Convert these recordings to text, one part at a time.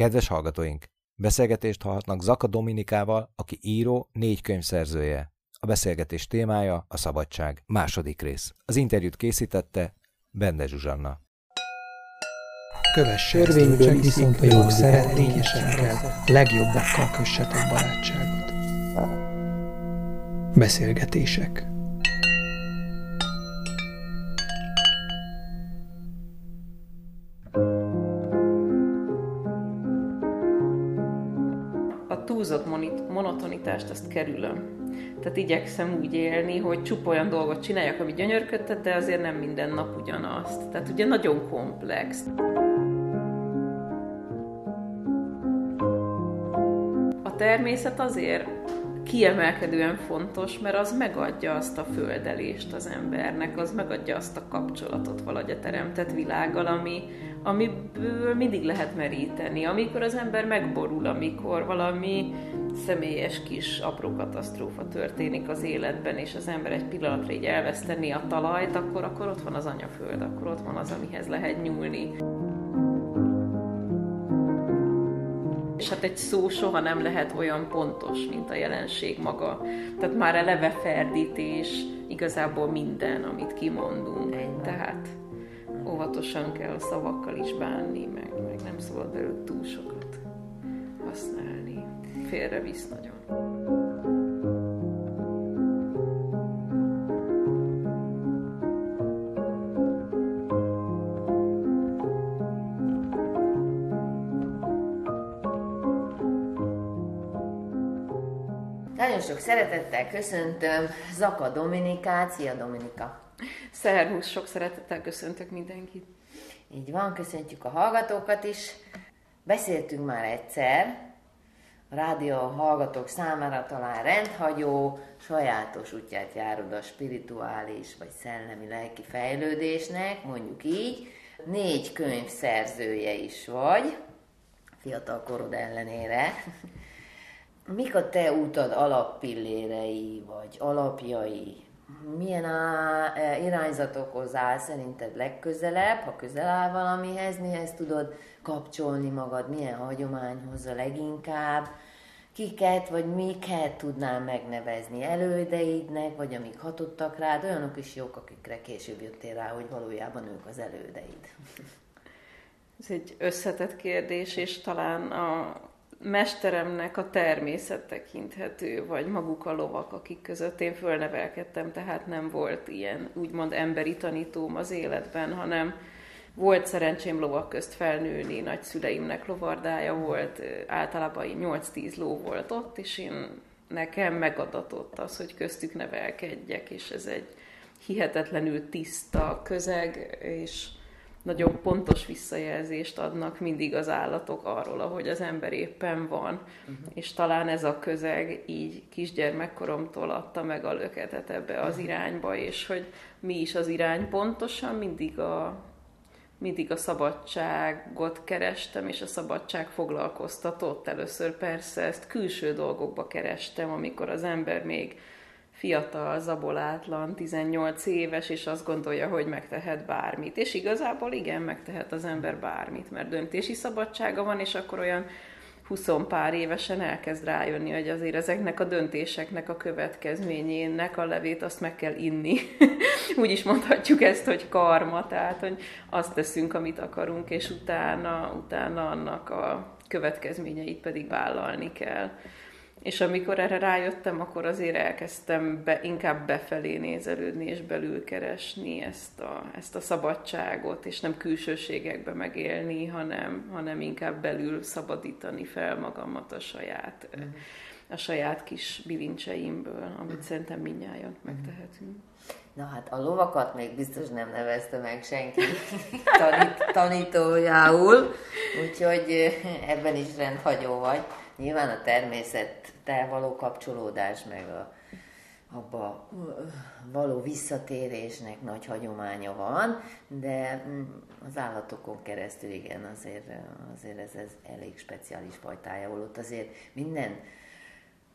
Kedves hallgatóink! Beszélgetést hallhatnak Zaka Dominikával, aki író, négy könyv szerzője. A beszélgetés témája a szabadság. Második rész. Az interjút készítette Bende Zsuzsanna. Kövesse Törvényből viszont a jog szeretényesekkel, legjobbakkal kössetek barátságot. Beszélgetések. Kerülöm. Tehát igyekszem úgy élni, hogy csupa olyan dolgot csináljak, ami gyönyörködtet, de azért nem minden nap ugyanazt. Tehát ugye nagyon komplex. A természet azért kiemelkedően fontos, mert az megadja azt a földelést az embernek, az megadja azt a kapcsolatot valahogy a teremtett világgal, ami, amiből mindig lehet meríteni. Amikor az ember megborul, amikor valami személyes kis apró katasztrófa történik az életben, és az ember egy pillanatra így elveszteni a talajt, akkor, akkor ott van az anyaföld, akkor ott van az, amihez lehet nyúlni. És hát egy szó soha nem lehet olyan pontos, mint a jelenség maga. Tehát már eleve ferdítés, igazából minden, amit kimondunk. Tehát óvatosan kell a szavakkal is bánni, meg, meg nem szabad belőle túl sokat használni. Félrevisz nagyon. Nagyon sok szeretettel köszöntöm Zaka Dominikát. Szia Dominika! Szervusz, sok szeretettel köszöntök mindenkit. Így van, köszöntjük a hallgatókat is. Beszéltünk már egyszer, rádió hallgatók számára talán rendhagyó, sajátos útját járod a spirituális vagy szellemi lelki fejlődésnek, mondjuk így. Négy könyv szerzője is vagy, fiatal korod ellenére. Mik a te útad alappillérei, vagy alapjai? Milyen á, e, irányzatokhoz áll szerinted legközelebb, ha közel áll valamihez, mihez tudod kapcsolni magad, milyen hagyományhoz a leginkább? Kiket vagy miket tudnál megnevezni elődeidnek, vagy amik hatottak rád, olyanok is jók, akikre később jöttél rá, hogy valójában ők az elődeid. Ez egy összetett kérdés, és talán a mesteremnek a természet tekinthető, vagy maguk a lovak, akik között én fölnevelkedtem, tehát nem volt ilyen úgymond emberi tanítóm az életben, hanem volt szerencsém lovak közt felnőni, nagyszüleimnek lovardája volt, általában 8-10 ló volt ott, és én nekem megadatott az, hogy köztük nevelkedjek, és ez egy hihetetlenül tiszta közeg, és nagyon pontos visszajelzést adnak mindig az állatok arról, ahogy az ember éppen van. Uh-huh. És talán ez a közeg így kisgyermekkoromtól adta meg a löketet ebbe az irányba, és hogy mi is az irány pontosan, mindig a, mindig a szabadságot kerestem, és a szabadság foglalkoztatott. Először persze ezt külső dolgokba kerestem, amikor az ember még fiatal, zabolátlan, 18 éves, és azt gondolja, hogy megtehet bármit. És igazából igen, megtehet az ember bármit, mert döntési szabadsága van, és akkor olyan 20 pár évesen elkezd rájönni, hogy azért ezeknek a döntéseknek a következményének a levét azt meg kell inni. Úgy is mondhatjuk ezt, hogy karma, tehát hogy azt teszünk, amit akarunk, és utána, utána annak a következményeit pedig vállalni kell. És amikor erre rájöttem, akkor azért elkezdtem be, inkább befelé nézelődni és belül keresni ezt a, ezt a szabadságot, és nem külsőségekbe megélni, hanem, hanem inkább belül szabadítani fel magamat a saját, mm. a saját kis bilincseimből, amit mm. szerintem mindnyáján megtehetünk. Na hát a lovakat még biztos nem nevezte meg senki tanít, tanítójául, úgyhogy ebben is rendhagyó vagy. Nyilván a természettel való kapcsolódás, meg a, abba való visszatérésnek nagy hagyománya van, de mm, az állatokon keresztül igen, azért, azért ez, ez elég speciális fajtája volt. Azért minden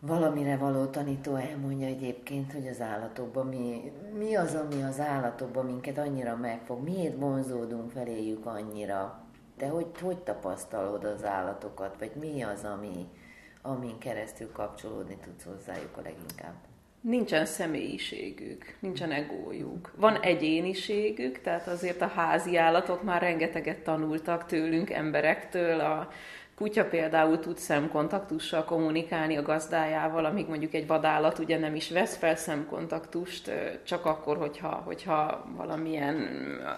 valamire való tanító elmondja egyébként, hogy az állatokban mi, mi az, ami az állatokban minket annyira megfog, miért vonzódunk feléjük annyira, Te hogy, hogy tapasztalod az állatokat, vagy mi az, ami, amin keresztül kapcsolódni tudsz hozzájuk a leginkább? Nincsen személyiségük, nincsen egójuk. Van egyéniségük, tehát azért a házi állatok már rengeteget tanultak tőlünk, emberektől, a kutya például tud szemkontaktussal kommunikálni a gazdájával, amíg mondjuk egy vadállat ugye nem is vesz fel szemkontaktust, csak akkor, hogyha, hogyha valamilyen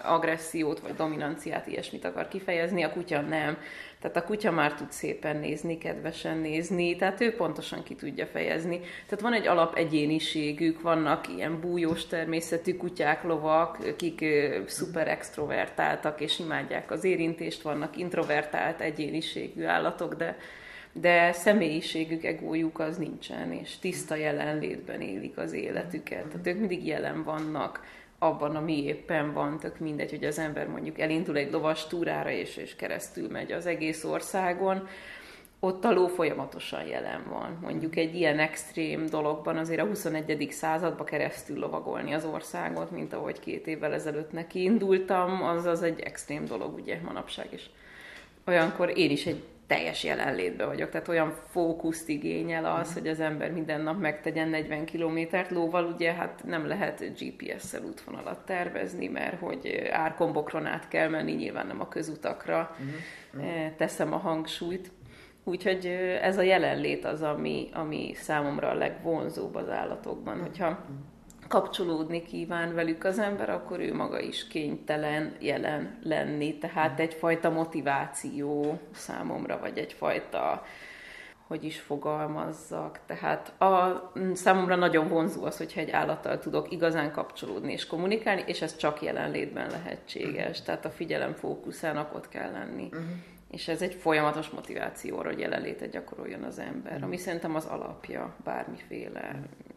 agressziót vagy dominanciát, ilyesmit akar kifejezni, a kutya nem. Tehát a kutya már tud szépen nézni, kedvesen nézni, tehát ő pontosan ki tudja fejezni. Tehát van egy alap egyéniségük, vannak ilyen bújós természetű kutyák, lovak, akik szuper extrovertáltak és imádják az érintést, vannak introvertált egyéniségű állatok, de de személyiségük, egójuk az nincsen, és tiszta jelenlétben élik az életüket. Tehát ők mindig jelen vannak abban, ami éppen van, tök mindegy, hogy az ember mondjuk elindul egy lovas túrára, és, és keresztül megy az egész országon, ott a ló folyamatosan jelen van. Mondjuk egy ilyen extrém dologban azért a 21. századba keresztül lovagolni az országot, mint ahogy két évvel ezelőtt neki indultam, az az egy extrém dolog ugye manapság is. Olyankor én is egy teljes jelenlétbe vagyok, tehát olyan fókuszt igényel az, hogy az ember minden nap megtegyen 40 kilométert. Lóval, ugye hát nem lehet GPS-szel útvonalat tervezni, mert hogy árkombokron át kell menni, nyilván nem a közutakra uh-huh. teszem a hangsúlyt. Úgyhogy ez a jelenlét az, ami, ami számomra a legvonzóbb az állatokban, hogyha kapcsolódni kíván velük az ember, akkor ő maga is kénytelen jelen lenni. Tehát egyfajta motiváció számomra, vagy egyfajta hogy is fogalmazzak. Tehát a, számomra nagyon vonzó az, hogyha egy állattal tudok igazán kapcsolódni és kommunikálni, és ez csak jelenlétben lehetséges. Tehát a figyelem fókuszának ott kell lenni. Uh-huh. És ez egy folyamatos motiváció arra, hogy jelenlétet gyakoroljon az ember, uh-huh. ami szerintem az alapja bármiféle uh-huh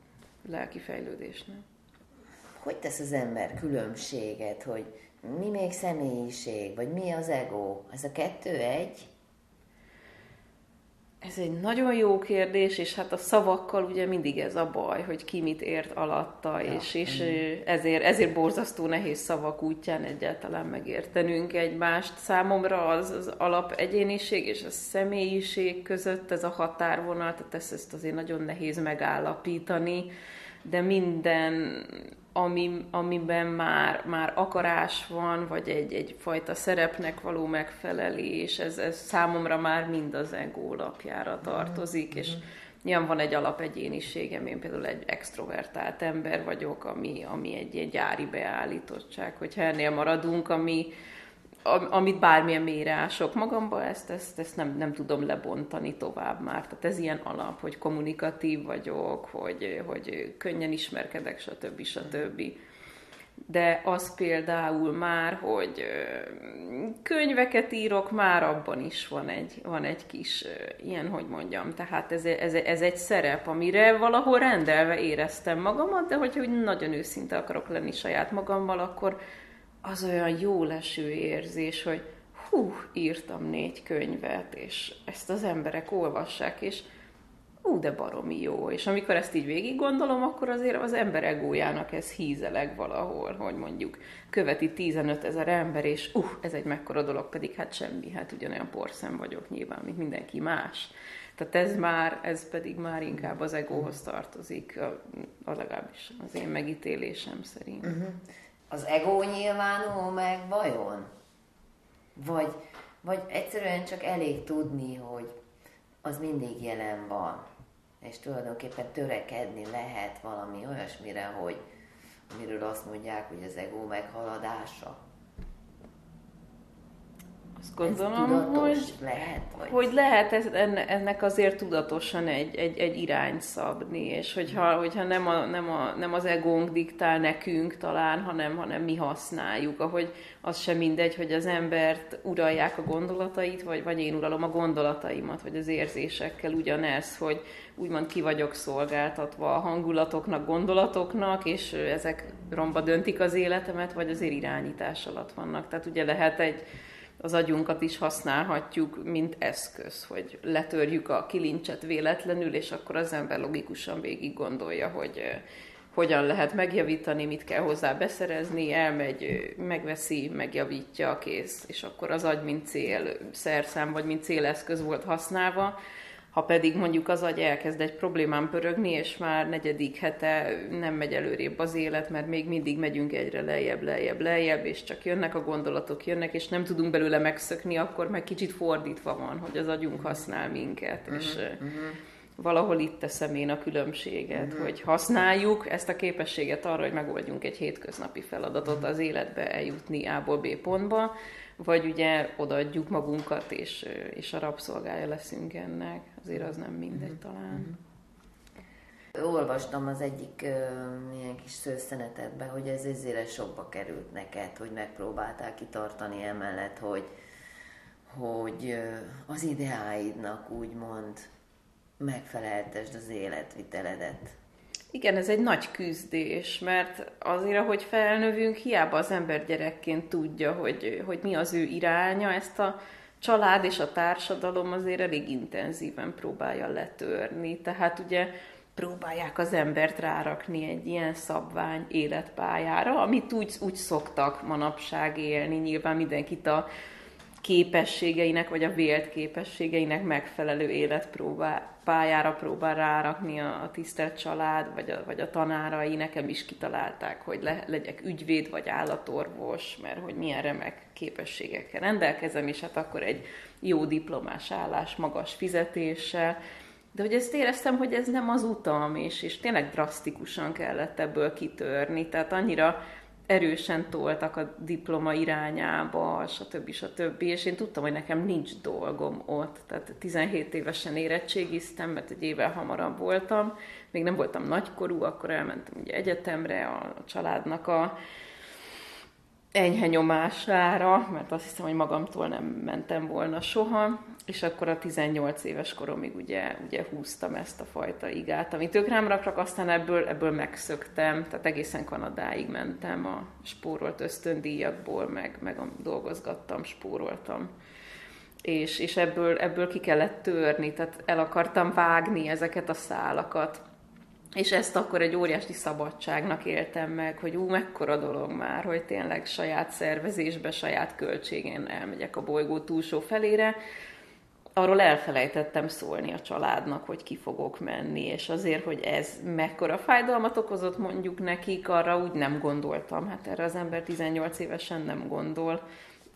lelki fejlődésnek. Hogy tesz az ember különbséget, hogy mi még személyiség, vagy mi az ego? Ez a kettő egy? Ez egy nagyon jó kérdés, és hát a szavakkal ugye mindig ez a baj, hogy ki mit ért alatta, ja, és, és ezért, ezért borzasztó nehéz szavak útján egyáltalán megértenünk egymást. Számomra az, az alap egyéniség és a személyiség között ez a határvonal, tehát ezt, ezt azért nagyon nehéz megállapítani, de minden ami, amiben már, már akarás van, vagy egy, egyfajta szerepnek való megfelelés, ez, ez számomra már mind az ego lapjára tartozik, és nyilván van egy alapegyéniségem, én például egy extrovertált ember vagyok, ami, ami egy, egy gyári beállítottság, hogyha ennél maradunk, ami, amit bármilyen mérások magamba, ezt, ezt, ezt nem, nem tudom lebontani tovább már. Tehát ez ilyen alap, hogy kommunikatív vagyok, hogy, hogy könnyen ismerkedek, stb. stb. De az például már, hogy könyveket írok, már abban is van egy, van egy kis ilyen, hogy mondjam, tehát ez, ez, ez egy szerep, amire valahol rendelve éreztem magamat, de hogyha úgy nagyon őszinte akarok lenni saját magammal, akkor, az olyan jó leső érzés, hogy hú, írtam négy könyvet, és ezt az emberek olvassák, és ú, de baromi jó. És amikor ezt így végig gondolom, akkor azért az ember egójának ez hízeleg valahol, hogy mondjuk követi 15 ezer ember, és uh, ez egy mekkora dolog, pedig hát semmi, hát ugyanolyan porszem vagyok nyilván, mint mindenki más. Tehát ez már, ez pedig már inkább az egóhoz tartozik, a, a legalábbis az én megítélésem szerint. Uh-huh az ego nyilvánul meg vajon? Vagy, vagy egyszerűen csak elég tudni, hogy az mindig jelen van, és tulajdonképpen törekedni lehet valami olyasmire, hogy amiről azt mondják, hogy az ego meghaladása. Azt gondolom, hogy lehet, vagy? hogy lehet ez, ennek azért tudatosan egy, egy, egy irány szabni, és hogyha, hogyha nem, a, nem, a, nem az egónk diktál nekünk talán, hanem, hanem mi használjuk, ahogy az sem mindegy, hogy az embert uralják a gondolatait, vagy, vagy én uralom a gondolataimat, vagy az érzésekkel ugyanez, hogy úgymond ki vagyok szolgáltatva a hangulatoknak, gondolatoknak, és ezek romba döntik az életemet, vagy azért irányítás alatt vannak. Tehát ugye lehet egy az agyunkat is használhatjuk, mint eszköz, hogy letörjük a kilincset véletlenül, és akkor az ember logikusan végig gondolja, hogy hogyan lehet megjavítani, mit kell hozzá beszerezni, elmegy, megveszi, megjavítja, kész, és akkor az agy, mint cél, szerszám, vagy mint céleszköz volt használva, ha pedig mondjuk az agy elkezd egy problémán pörögni, és már negyedik hete nem megy előrébb az élet, mert még mindig megyünk egyre lejjebb, lejjebb, lejjebb, és csak jönnek a gondolatok, jönnek, és nem tudunk belőle megszökni, akkor meg kicsit fordítva van, hogy az agyunk használ minket, uh-huh, és uh-huh valahol itt teszem én a különbséget, uh-huh. hogy használjuk ezt a képességet arra, hogy megoldjunk egy hétköznapi feladatot, az életbe eljutni A-ból B pontba, vagy ugye odaadjuk magunkat, és, és a rabszolgája leszünk ennek. Azért az nem mindegy uh-huh. talán. Uh-huh. Olvastam az egyik uh, ilyen kis szőszenetedben, hogy ez ezért sokba került neked, hogy megpróbáltál kitartani emellett, hogy, hogy uh, az ideáidnak úgymond megfeleltesd az életviteledet. Igen, ez egy nagy küzdés, mert azért, ahogy felnövünk, hiába az ember gyerekként tudja, hogy, hogy mi az ő iránya, ezt a család és a társadalom azért elég intenzíven próbálja letörni. Tehát ugye próbálják az embert rárakni egy ilyen szabvány életpályára, amit úgy, úgy szoktak manapság élni. Nyilván mindenkit a képességeinek, vagy a vélt képességeinek megfelelő életpályára próbál rárakni a, a tisztelt család, vagy a, vagy a tanárai. Nekem is kitalálták, hogy le, legyek ügyvéd, vagy állatorvos, mert hogy milyen remek képességekkel rendelkezem, és hát akkor egy jó diplomás állás, magas fizetéssel. De hogy ezt éreztem, hogy ez nem az utam, és, és tényleg drasztikusan kellett ebből kitörni. Tehát annyira erősen toltak a diploma irányába, stb. stb. És én tudtam, hogy nekem nincs dolgom ott. Tehát 17 évesen érettségiztem, mert egy évvel hamarabb voltam. Még nem voltam nagykorú, akkor elmentem ugye egyetemre, a családnak a enyhe nyomására, mert azt hiszem, hogy magamtól nem mentem volna soha, és akkor a 18 éves koromig ugye, ugye húztam ezt a fajta igát, amit ők rám rakrak, aztán ebből, ebből megszöktem, tehát egészen Kanadáig mentem a spórolt ösztöndíjakból, meg, meg dolgozgattam, spóroltam. És, és ebből, ebből ki kellett törni, tehát el akartam vágni ezeket a szálakat, és ezt akkor egy óriási szabadságnak éltem meg, hogy ú, mekkora dolog már, hogy tényleg saját szervezésbe, saját költségén elmegyek a bolygó túlsó felére. Arról elfelejtettem szólni a családnak, hogy ki fogok menni, és azért, hogy ez mekkora fájdalmat okozott mondjuk nekik, arra úgy nem gondoltam. Hát erre az ember 18 évesen nem gondol.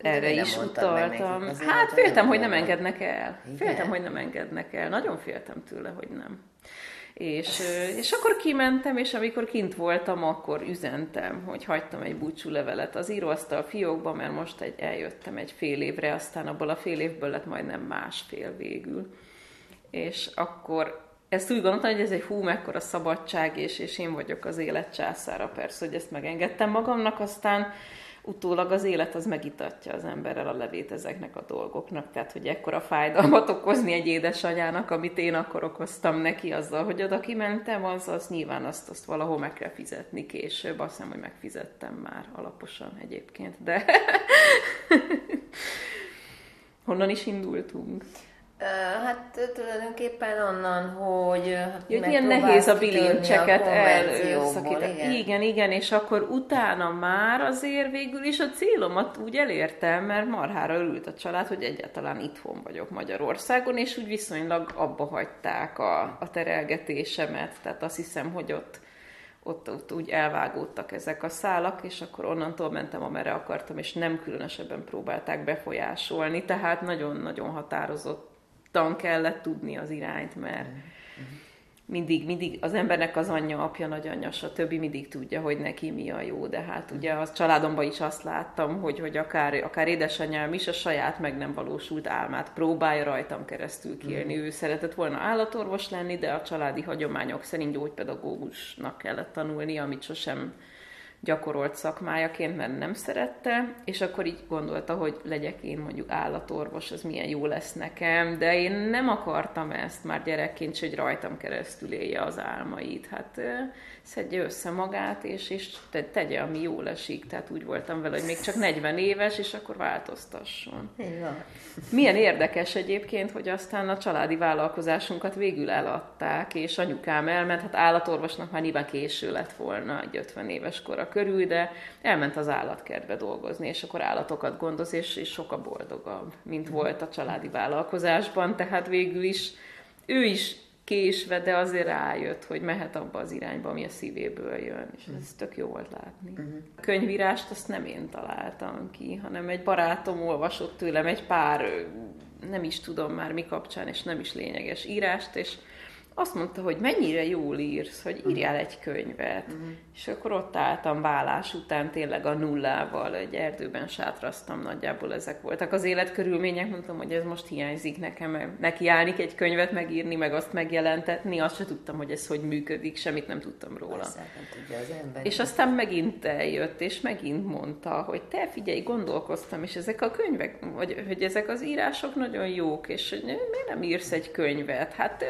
Erre is utaltam. Hát féltem, hogy nem engednek el. Féltem, hogy nem engednek el. Nagyon féltem tőle, hogy nem. És, és akkor kimentem, és amikor kint voltam, akkor üzentem, hogy hagytam egy búcsú levelet az íróasztal fiókba, mert most egy, eljöttem egy fél évre, aztán abból a fél évből lett majdnem másfél végül. És akkor ezt úgy gondoltam, hogy ez egy hú, mekkora szabadság, és, és én vagyok az élet császára, persze, hogy ezt megengedtem magamnak, aztán utólag az élet az megitatja az emberrel a levét ezeknek a dolgoknak. Tehát, hogy ekkora fájdalmat okozni egy édesanyának, amit én akkor okoztam neki azzal, hogy oda kimentem, az, az nyilván azt, azt valahol meg kell fizetni később. Azt hiszem, hogy megfizettem már alaposan egyébként, de honnan is indultunk? Hát tulajdonképpen onnan, hogy hát ilyen nehéz a bilincseket elszakítani. Igen. igen, igen, és akkor utána már azért végül is a célomat úgy elértem, mert marhára örült a család, hogy egyáltalán itthon vagyok Magyarországon, és úgy viszonylag abba hagyták a, a terelgetésemet, tehát azt hiszem, hogy ott ott, ott úgy elvágódtak ezek a szálak, és akkor onnantól mentem, amerre akartam, és nem különösebben próbálták befolyásolni, tehát nagyon-nagyon határozott nyugodtan kellett tudni az irányt, mert mindig, mindig az embernek az anyja, apja, nagyanyja, stb. mindig tudja, hogy neki mi a jó, de hát ugye az családomban is azt láttam, hogy, hogy akár, akár édesanyám is a saját meg nem valósult álmát próbálja rajtam keresztül kiélni. Mm. Ő szeretett volna állatorvos lenni, de a családi hagyományok szerint gyógypedagógusnak kellett tanulni, amit sosem gyakorolt szakmájaként, mert nem szerette, és akkor így gondolta, hogy legyek én mondjuk állatorvos, az milyen jó lesz nekem, de én nem akartam ezt már gyerekként, hogy rajtam keresztül élje az álmait. Hát szedje össze magát, és, és te, tegye, ami jól esik. Tehát úgy voltam vele, hogy még csak 40 éves, és akkor változtasson. Igen. Milyen érdekes egyébként, hogy aztán a családi vállalkozásunkat végül eladták, és anyukám elment, hát állatorvosnak már nyilván késő lett volna, egy 50 éves kora körül, de elment az állatkertbe dolgozni, és akkor állatokat gondoz, és, és sokkal boldogabb, mint volt a családi vállalkozásban, tehát végül is ő is késve, de azért rájött, hogy mehet abba az irányba, ami a szívéből jön, és ez tök jó volt látni. Uh-huh. A könyvírást azt nem én találtam ki, hanem egy barátom olvasott tőlem egy pár, nem is tudom már mi kapcsán, és nem is lényeges írást, és azt mondta, hogy mennyire jól írsz, hogy írjál egy könyvet. Uh-huh. És akkor ott álltam vállás után tényleg a nullával, egy erdőben sátraztam, nagyjából ezek voltak az életkörülmények. Mondtam, hogy ez most hiányzik nekem, nekiállni egy könyvet megírni, meg azt megjelentetni. Azt se tudtam, hogy ez hogy működik, semmit nem tudtam róla. Persze, hát nem tudja az ember. És aztán megint eljött, és megint mondta, hogy te figyelj, gondolkoztam, és ezek a könyvek, vagy hogy ezek az írások nagyon jók, és hogy miért nem írsz egy könyvet? Hát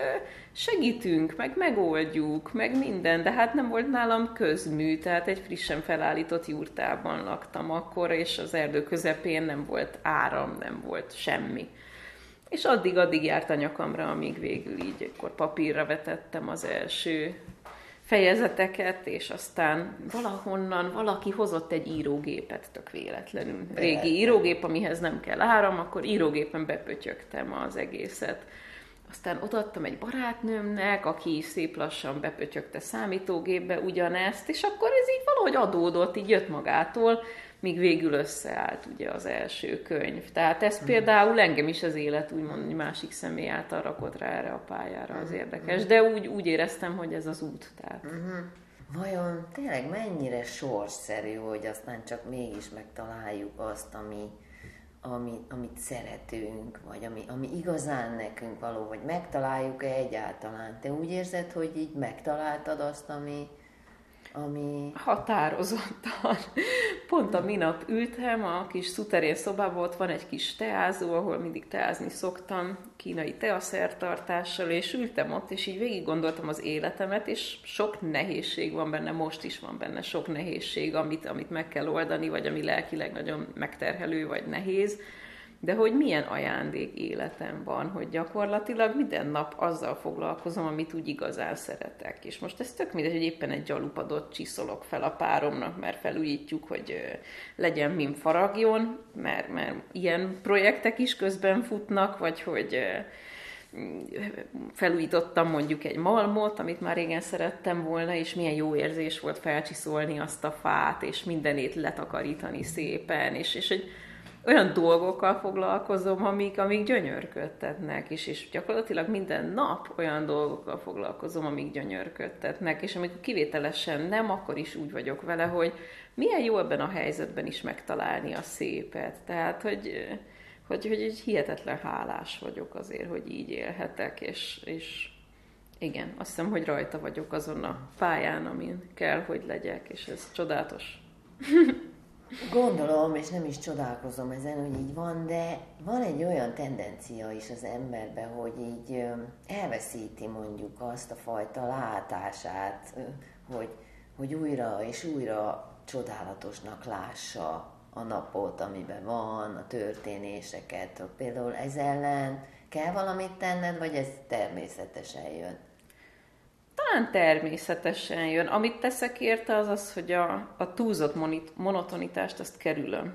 segítünk, meg megoldjuk, meg minden, de hát nem volt nálam közmű, tehát egy frissen felállított jurtában laktam akkor, és az erdő közepén nem volt áram, nem volt semmi. És addig-addig járt a nyakamra, amíg végül így akkor papírra vetettem az első fejezeteket, és aztán valahonnan valaki hozott egy írógépet, tök véletlenül. Régi írógép, amihez nem kell áram, akkor írógépen bepötyögtem az egészet aztán odaadtam egy barátnőmnek, aki szép lassan bepötyögte számítógépbe ugyanezt, és akkor ez így valahogy adódott, így jött magától, míg végül összeállt ugye az első könyv. Tehát ez uh-huh. például engem is az élet úgymond egy másik személy által rakott rá erre a pályára, az uh-huh. érdekes. De úgy, úgy éreztem, hogy ez az út. Tehát. Uh-huh. Vajon tényleg mennyire sorsszerű, hogy aztán csak mégis megtaláljuk azt, ami, ami, amit szeretünk, vagy ami, ami igazán nekünk való, vagy megtaláljuk-e egyáltalán. Te úgy érzed, hogy így megtaláltad azt, ami, ami... Határozottan. Pont a minap ültem, a kis szuterén szobában ott van egy kis teázó, ahol mindig teázni szoktam, kínai teaszertartással, és ültem ott, és így végig gondoltam az életemet, és sok nehézség van benne, most is van benne sok nehézség, amit, amit meg kell oldani, vagy ami lelkileg nagyon megterhelő, vagy nehéz de hogy milyen ajándék életem van, hogy gyakorlatilag minden nap azzal foglalkozom, amit úgy igazán szeretek. És most ez tök mindegy, hogy éppen egy gyalupadot csiszolok fel a páromnak, mert felújítjuk, hogy legyen min faragjon, mert, mert ilyen projektek is közben futnak, vagy hogy felújítottam mondjuk egy malmot, amit már régen szerettem volna, és milyen jó érzés volt felcsiszolni azt a fát, és mindenét letakarítani szépen, és, és egy olyan dolgokkal foglalkozom, amik, amik gyönyörködtetnek, és, és gyakorlatilag minden nap olyan dolgokkal foglalkozom, amik gyönyörködtetnek, és amikor kivételesen nem, akkor is úgy vagyok vele, hogy milyen jó ebben a helyzetben is megtalálni a szépet. Tehát, hogy, hogy, hogy egy hihetetlen hálás vagyok azért, hogy így élhetek, és, és igen, azt hiszem, hogy rajta vagyok azon a pályán, amin kell, hogy legyek, és ez csodálatos. Gondolom, és nem is csodálkozom ezen, hogy így van, de van egy olyan tendencia is az emberbe, hogy így elveszíti mondjuk azt a fajta látását, hogy, hogy újra és újra csodálatosnak lássa a napot, amiben van, a történéseket. Például ez ellen kell valamit tenned, vagy ez természetesen jön? Talán természetesen jön. Amit teszek érte, az az, hogy a, a túlzott monotonitást azt kerülöm.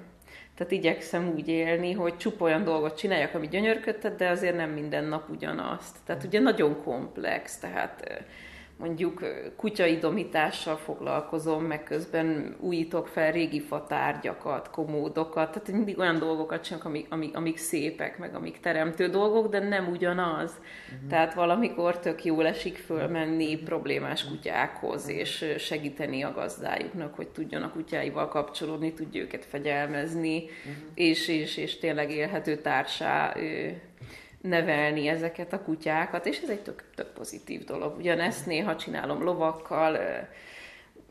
Tehát igyekszem úgy élni, hogy csupa olyan dolgot csináljak, ami gyönyörködtet, de azért nem minden nap ugyanazt. Tehát ugye nagyon komplex, tehát mondjuk kutyaidomítással foglalkozom, meg közben újítok fel régi fatárgyakat, komódokat, tehát mindig olyan dolgokat csinálok, amik, amik, amik szépek, meg amik teremtő dolgok, de nem ugyanaz. Uh-huh. Tehát valamikor tök jól esik fölmenni problémás kutyákhoz, és segíteni a gazdájuknak, hogy tudjon a kutyáival kapcsolódni, tudja őket fegyelmezni, uh-huh. és, és, és tényleg élhető társá nevelni ezeket a kutyákat, és ez egy tök, tök pozitív dolog. Ugyanezt néha csinálom lovakkal,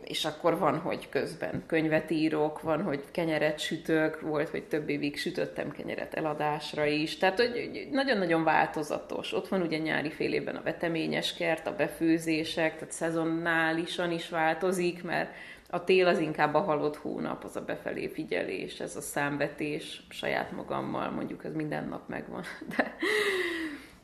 és akkor van, hogy közben könyvet írok, van, hogy kenyeret sütök, volt, hogy több évig sütöttem kenyeret eladásra is, tehát hogy nagyon-nagyon változatos. Ott van ugye nyári fél évben a veteményes kert, a befőzések, tehát szezonálisan is változik, mert a tél az inkább a halott hónap, az a befelé figyelés, ez a számvetés. Saját magammal, mondjuk ez minden nap megvan, de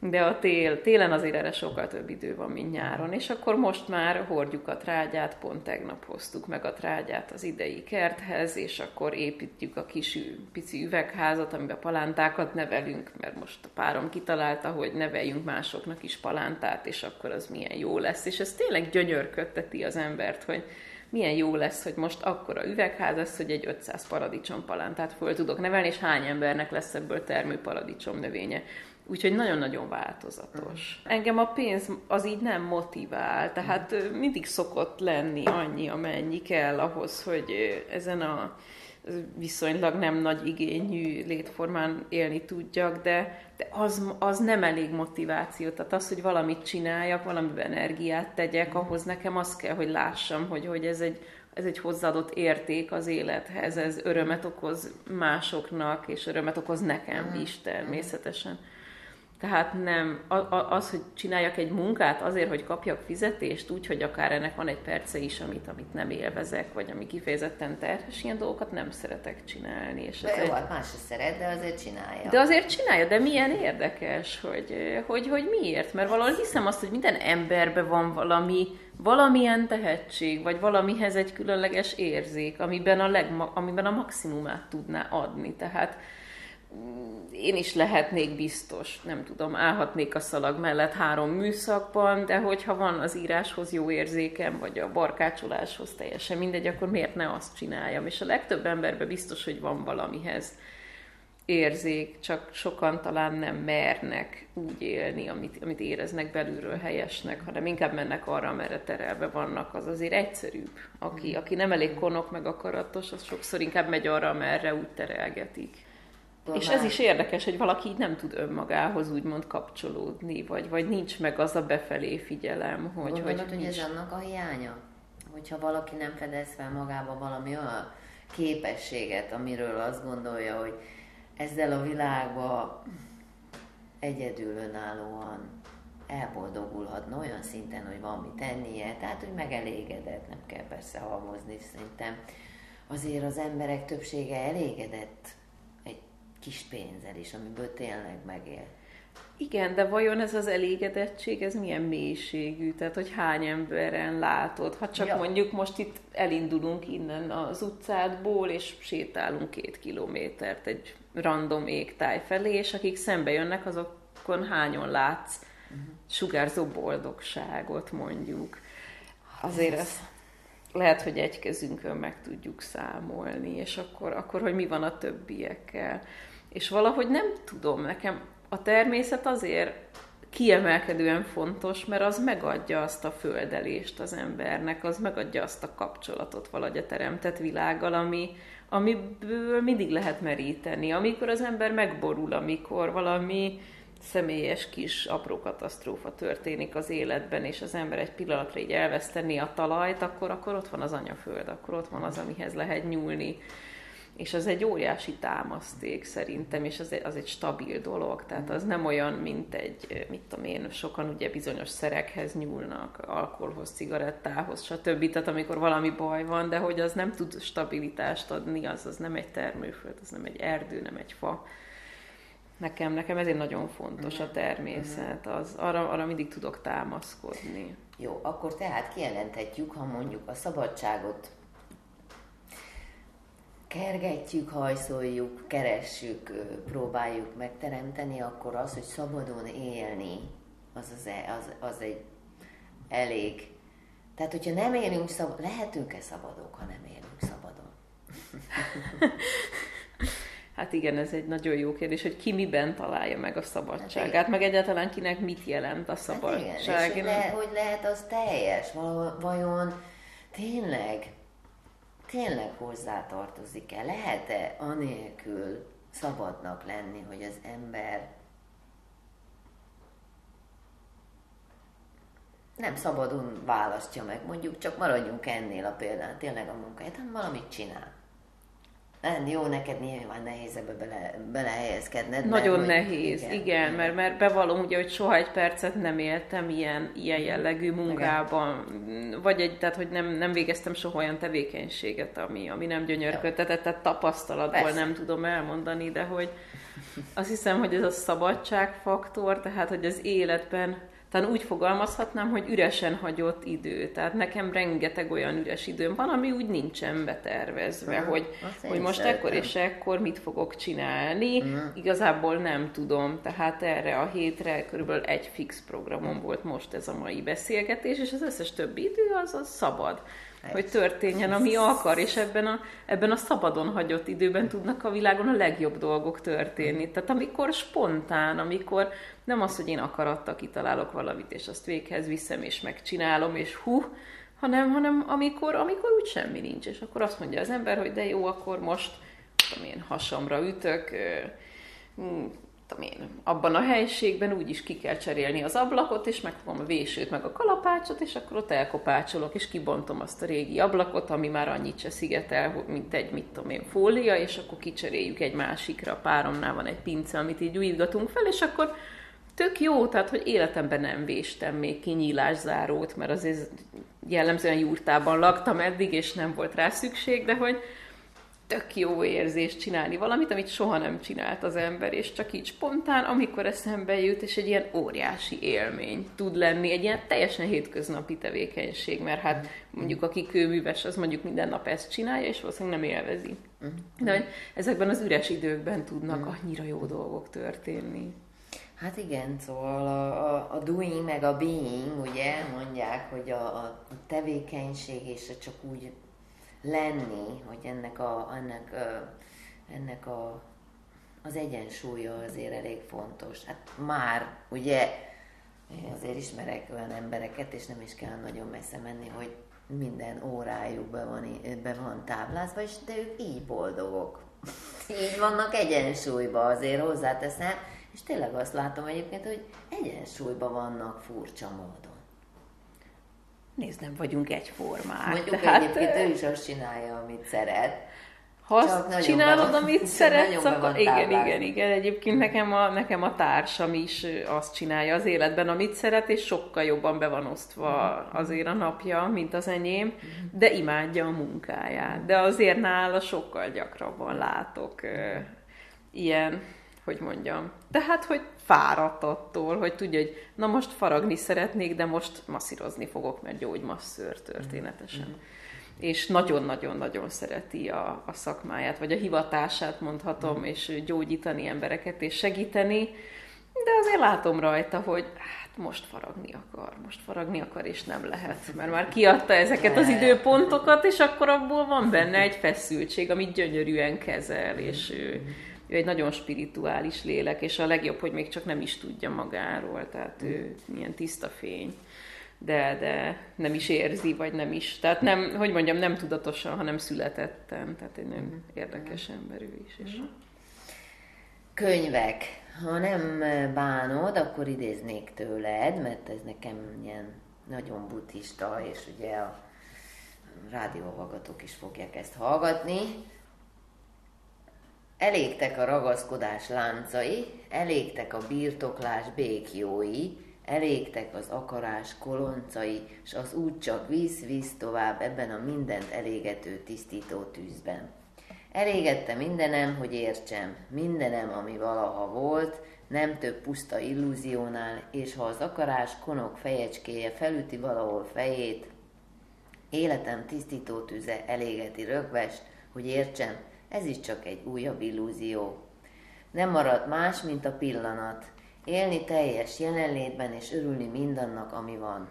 de a tél, télen azért erre sokkal több idő van, mint nyáron, és akkor most már hordjuk a trágyát, pont tegnap hoztuk meg a trágyát az idei kerthez, és akkor építjük a kis pici üvegházat, amiben palántákat nevelünk, mert most a párom kitalálta, hogy neveljünk másoknak is palántát, és akkor az milyen jó lesz, és ez tényleg gyönyörködteti az embert, hogy milyen jó lesz, hogy most akkora üvegház lesz, hogy egy 500 paradicsom palántát föl tudok nevelni, és hány embernek lesz ebből termő paradicsom növénye. Úgyhogy nagyon-nagyon változatos. Engem a pénz az így nem motivál, tehát mindig szokott lenni annyi, amennyi kell ahhoz, hogy ezen a viszonylag nem nagy igényű létformán élni tudjak, de, de az, az nem elég motiváció. Tehát az, hogy valamit csináljak, valamiben energiát tegyek, ahhoz nekem az kell, hogy lássam, hogy, hogy ez egy, ez egy hozzáadott érték az élethez, ez örömet okoz másoknak, és örömet okoz nekem is természetesen. Tehát nem, az, hogy csináljak egy munkát azért, hogy kapjak fizetést, úgy, hogy akár ennek van egy perce is, amit, amit nem élvezek, vagy ami kifejezetten terhes, ilyen dolgokat nem szeretek csinálni. És de jó, egy... hát más se szeret, de azért csinálja. De azért csinálja, de milyen érdekes, hogy, hogy, hogy miért? Mert valahol hiszem azt, hogy minden emberben van valami, valamilyen tehetség, vagy valamihez egy különleges érzék, amiben a, legma, amiben a maximumát tudná adni. Tehát én is lehetnék biztos, nem tudom, állhatnék a szalag mellett három műszakban, de hogyha van az íráshoz jó érzékem, vagy a barkácsoláshoz teljesen mindegy, akkor miért ne azt csináljam? És a legtöbb emberben biztos, hogy van valamihez érzék, csak sokan talán nem mernek úgy élni, amit, amit éreznek belülről helyesnek, hanem inkább mennek arra, merre terelve vannak, az azért egyszerűbb. Aki, aki nem elég konok meg akaratos, az sokszor inkább megy arra, merre úgy terelgetik. És ez is érdekes, hogy valaki így nem tud önmagához úgymond kapcsolódni, vagy, vagy nincs meg az a befelé figyelem, hogy... Gondolod, hogy, hogy ez annak a hiánya? Hogyha valaki nem fedez fel magába valami olyan képességet, amiről azt gondolja, hogy ezzel a világba egyedül önállóan elboldogulhatna olyan szinten, hogy van mit tennie, tehát hogy megelégedett, nem kell persze halmozni, szerintem. Azért az emberek többsége elégedett kis pénzzel is, amiből tényleg megél. Igen, de vajon ez az elégedettség, ez milyen mélységű? Tehát, hogy hány emberen látod? Ha csak ja. mondjuk most itt elindulunk innen az utcádból, és sétálunk két kilométert egy random égtáj felé, és akik szembe jönnek, azokon hányon látsz uh-huh. sugárzó boldogságot, mondjuk. Azért ez lehet, hogy egy kezünkön meg tudjuk számolni, és akkor, akkor hogy mi van a többiekkel. És valahogy nem tudom, nekem a természet azért kiemelkedően fontos, mert az megadja azt a földelést az embernek, az megadja azt a kapcsolatot valahogy a teremtett világgal, ami, amiből mindig lehet meríteni. Amikor az ember megborul, amikor valami személyes kis apró katasztrófa történik az életben, és az ember egy pillanatra így elveszteni a talajt, akkor, akkor ott van az anyaföld, akkor ott van az, amihez lehet nyúlni és az egy óriási támaszték szerintem, és az egy, az egy stabil dolog, tehát az nem olyan, mint egy, mit tudom én, sokan ugye bizonyos szerekhez nyúlnak, alkoholhoz, cigarettához, stb. Tehát amikor valami baj van, de hogy az nem tud stabilitást adni, az, az nem egy termőföld, az nem egy erdő, nem egy fa. Nekem, nekem ezért nagyon fontos a mhm. természet, az, arra, arra mindig tudok támaszkodni. Jó, akkor tehát kijelenthetjük, ha mondjuk a szabadságot kergetjük, hajszoljuk, keressük, próbáljuk megteremteni, akkor az, hogy szabadon élni, az, az, e, az, az egy elég. Tehát, hogyha nem élünk szabadon, lehetünk-e szabadok, ha nem élünk szabadon? Hát igen, ez egy nagyon jó kérdés, hogy ki miben találja meg a szabadságát, hát meg egyáltalán kinek mit jelent a szabadság. Hát igen, és le, hogy lehet az teljes, vajon tényleg tényleg hozzátartozik-e? Lehet-e anélkül szabadnak lenni, hogy az ember nem szabadon választja meg, mondjuk csak maradjunk ennél a példán, tényleg a munkáját, hanem valamit csinál. Nem, jó, neked nyilván nehéz ebbe bele, belehelyezkedned. Nagyon mert, nehéz, igen, igen mert, mert bevallom ugye, hogy soha egy percet nem éltem ilyen, ilyen jellegű munkában, igen. vagy egy, tehát hogy nem, nem végeztem soha olyan tevékenységet, ami, ami nem gyönyörködtetett, tehát tapasztalatból Persze. nem tudom elmondani, de hogy azt hiszem, hogy ez a szabadságfaktor, tehát hogy az életben talán úgy fogalmazhatnám, hogy üresen hagyott idő. Tehát nekem rengeteg olyan üres időm van, ami úgy nincsen betervezve, uh-huh. hogy, hogy most szeretem. ekkor és ekkor mit fogok csinálni. Uh-huh. Igazából nem tudom, tehát erre a hétre körülbelül egy fix programom volt most ez a mai beszélgetés, és az összes többi idő az, az szabad hogy történjen, ami akar, és ebben a, ebben a szabadon hagyott időben tudnak a világon a legjobb dolgok történni. Tehát amikor spontán, amikor nem az, hogy én akarattal kitalálok valamit, és azt véghez viszem, és megcsinálom, és hú, hanem, hanem amikor, amikor úgy semmi nincs, és akkor azt mondja az ember, hogy de jó, akkor most, tudom én, hasamra ütök, tudom én, abban a helységben úgyis ki kell cserélni az ablakot, és megfogom a vésőt, meg a kalapácsot, és akkor ott elkopácsolok, és kibontom azt a régi ablakot, ami már annyit se szigetel, mint egy, mit tudom én, fólia, és akkor kicseréljük egy másikra. Páromnál van egy pince, amit így újítgatunk fel, és akkor tök jó, tehát, hogy életemben nem véstem még kinyílászárót, mert azért jellemzően jurtában laktam eddig, és nem volt rá szükség, de hogy tök jó érzés csinálni valamit, amit soha nem csinált az ember, és csak így spontán, amikor eszembe jut, és egy ilyen óriási élmény tud lenni, egy ilyen teljesen hétköznapi tevékenység, mert hát mondjuk aki kőműves, az mondjuk minden nap ezt csinálja, és valószínűleg nem élvezi. De hogy ezekben az üres időkben tudnak annyira jó dolgok történni. Hát igen, szóval a, a, a doing meg a being, ugye, mondják, hogy a, a tevékenység és csak úgy lenni, hogy ennek a, ennek, ennek a, az egyensúlya azért elég fontos. Hát már, ugye, én azért ismerek olyan embereket, és nem is kell nagyon messze menni, hogy minden órájuk be van, be van táblázva, és de ők így boldogok. így vannak egyensúlyba, azért hozzáteszem, és tényleg azt látom egyébként, hogy egyensúlyban vannak furcsa módon. Nézd, nem vagyunk egyformák. Mondjuk tehát... egyébként ő is azt csinálja, amit szeret. Ha azt csinálod, be, amit szeretsz, akkor igen, igen, igen. Egyébként nekem a, nekem a társam is azt csinálja az életben, amit szeret, és sokkal jobban be van osztva azért a napja, mint az enyém, de imádja a munkáját. De azért nála sokkal gyakrabban látok ilyen hogy mondjam. Tehát, hogy fáradt attól, hogy tudja, hogy na most faragni szeretnék, de most masszírozni fogok, mert gyógymasszőr történetesen. Mm-hmm. És nagyon-nagyon-nagyon szereti a, a szakmáját, vagy a hivatását mondhatom, mm. és gyógyítani embereket, és segíteni, de azért látom rajta, hogy hát most faragni akar, most faragni akar, és nem lehet, mert már kiadta ezeket az időpontokat, és akkor abból van benne egy feszültség, amit gyönyörűen kezel, és ő ő egy nagyon spirituális lélek, és a legjobb, hogy még csak nem is tudja magáról, tehát ő ilyen tiszta fény, de, de nem is érzi, vagy nem is, tehát nem, hogy mondjam, nem tudatosan, hanem születettem, tehát egy nagyon mhm. érdekes ember ő is. És... Mhm. Könyvek. Ha nem bánod, akkor idéznék tőled, mert ez nekem ilyen nagyon buddhista, és ugye a rádióhallgatók is fogják ezt hallgatni. Elégtek a ragaszkodás láncai, elégtek a birtoklás békjói, elégtek az akarás koloncai, s az út csak víz-víz tovább ebben a mindent elégető tisztító tűzben. Elégette mindenem, hogy értsem, mindenem, ami valaha volt, nem több puszta illúziónál, és ha az akarás konok fejecskéje felüti valahol fejét, életem tisztító tüze elégeti rögvest, hogy értsem, ez is csak egy újabb illúzió. Nem marad más, mint a pillanat. Élni teljes jelenlétben és örülni mindannak, ami van.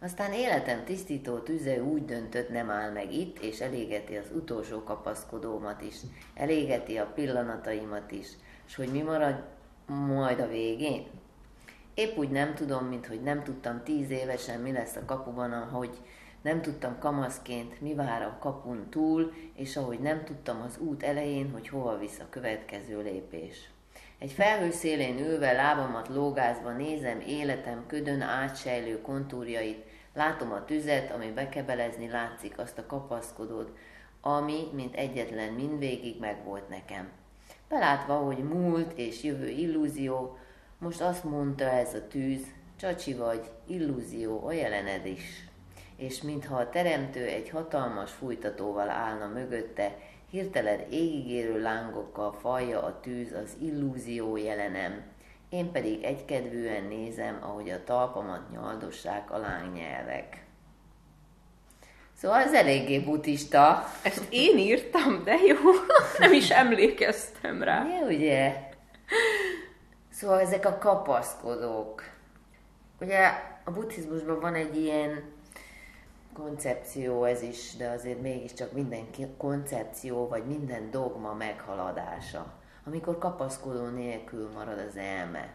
Aztán életem tisztító tüze úgy döntött, nem áll meg itt, és elégeti az utolsó kapaszkodómat is, elégeti a pillanataimat is, és hogy mi marad majd a végén? Épp úgy nem tudom, mint hogy nem tudtam tíz évesen, mi lesz a kapuban, ahogy nem tudtam kamaszként, mi vár a kapun túl, és ahogy nem tudtam az út elején, hogy hova visz a következő lépés. Egy felhő szélén ülve, lábamat lógázva nézem életem ködön átsejlő kontúrjait, látom a tüzet, ami bekebelezni látszik, azt a kapaszkodót, ami, mint egyetlen mindvégig megvolt nekem. Belátva, hogy múlt és jövő illúzió, most azt mondta ez a tűz, csacsi vagy, illúzió, a jelened is. És mintha a teremtő egy hatalmas fújtatóval állna mögötte, hirtelen égigérő lángokkal falja a tűz az illúzió jelenem. Én pedig egykedvűen nézem, ahogy a talpamat nyaldossák a lángnyelvek. Szóval ez eléggé buddhista. Ezt én írtam, de jó, nem is emlékeztem rá. Ja, ugye? Szóval ezek a kapaszkodók. Ugye a buddhizmusban van egy ilyen koncepció ez is, de azért mégiscsak minden koncepció, vagy minden dogma meghaladása, amikor kapaszkodó nélkül marad az elme.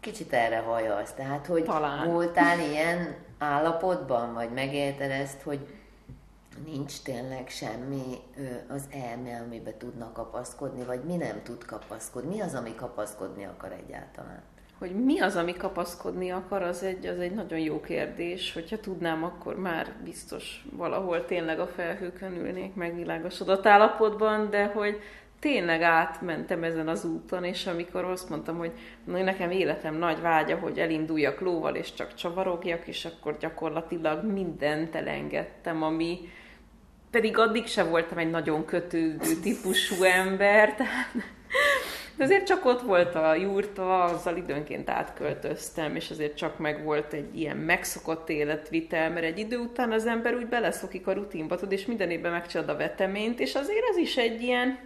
Kicsit erre hajaz, tehát hogy Talán. voltál ilyen állapotban, vagy megélted ezt, hogy nincs tényleg semmi az elme, amiben tudnak kapaszkodni, vagy mi nem tud kapaszkodni? Mi az, ami kapaszkodni akar egyáltalán? Hogy mi az, ami kapaszkodni akar, az egy, az egy nagyon jó kérdés. Hogyha tudnám, akkor már biztos valahol tényleg a felhőkön ülnék megvilágosodott állapotban, de hogy tényleg átmentem ezen az úton, és amikor azt mondtam, hogy na, nekem életem nagy vágya, hogy elinduljak lóval, és csak csavarogjak, és akkor gyakorlatilag mindent elengedtem, ami pedig addig se voltam egy nagyon kötődő típusú ember, tehát de azért csak ott volt a jurta, azzal időnként átköltöztem, és azért csak meg volt egy ilyen megszokott életvitel, mert egy idő után az ember úgy beleszokik a rutinba, tud, és minden évben megcsinálod a veteményt, és azért az is egy ilyen,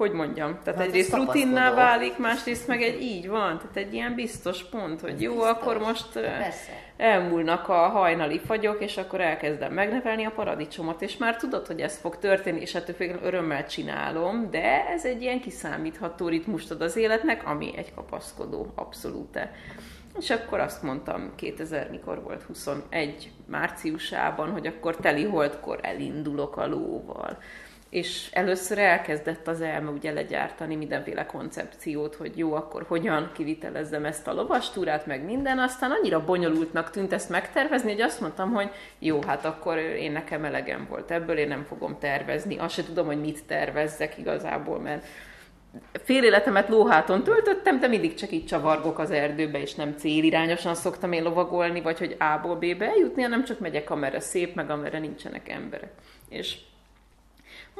hogy mondjam, tehát hát egyrészt rutinná válik, másrészt meg egy így van, tehát egy ilyen biztos pont, hogy jó, biztos. akkor most Persze. elmúlnak a hajnali fagyok, és akkor elkezdem megnevelni a paradicsomot, és már tudod, hogy ez fog történni, és ettől függően örömmel csinálom, de ez egy ilyen kiszámítható ritmust ad az életnek, ami egy kapaszkodó, abszolút. És akkor azt mondtam 2000, mikor volt 21 márciusában, hogy akkor teli holdkor elindulok a lóval és először elkezdett az elme ugye legyártani mindenféle koncepciót, hogy jó, akkor hogyan kivitelezzem ezt a lovastúrát, meg minden, aztán annyira bonyolultnak tűnt ezt megtervezni, hogy azt mondtam, hogy jó, hát akkor én nekem elegem volt ebből, én nem fogom tervezni, azt se tudom, hogy mit tervezzek igazából, mert fél életemet lóháton töltöttem, de mindig csak így csavargok az erdőbe, és nem célirányosan szoktam én lovagolni, vagy hogy A-ból B-be eljutni, hanem csak megyek, amerre szép, meg amerre nincsenek emberek. És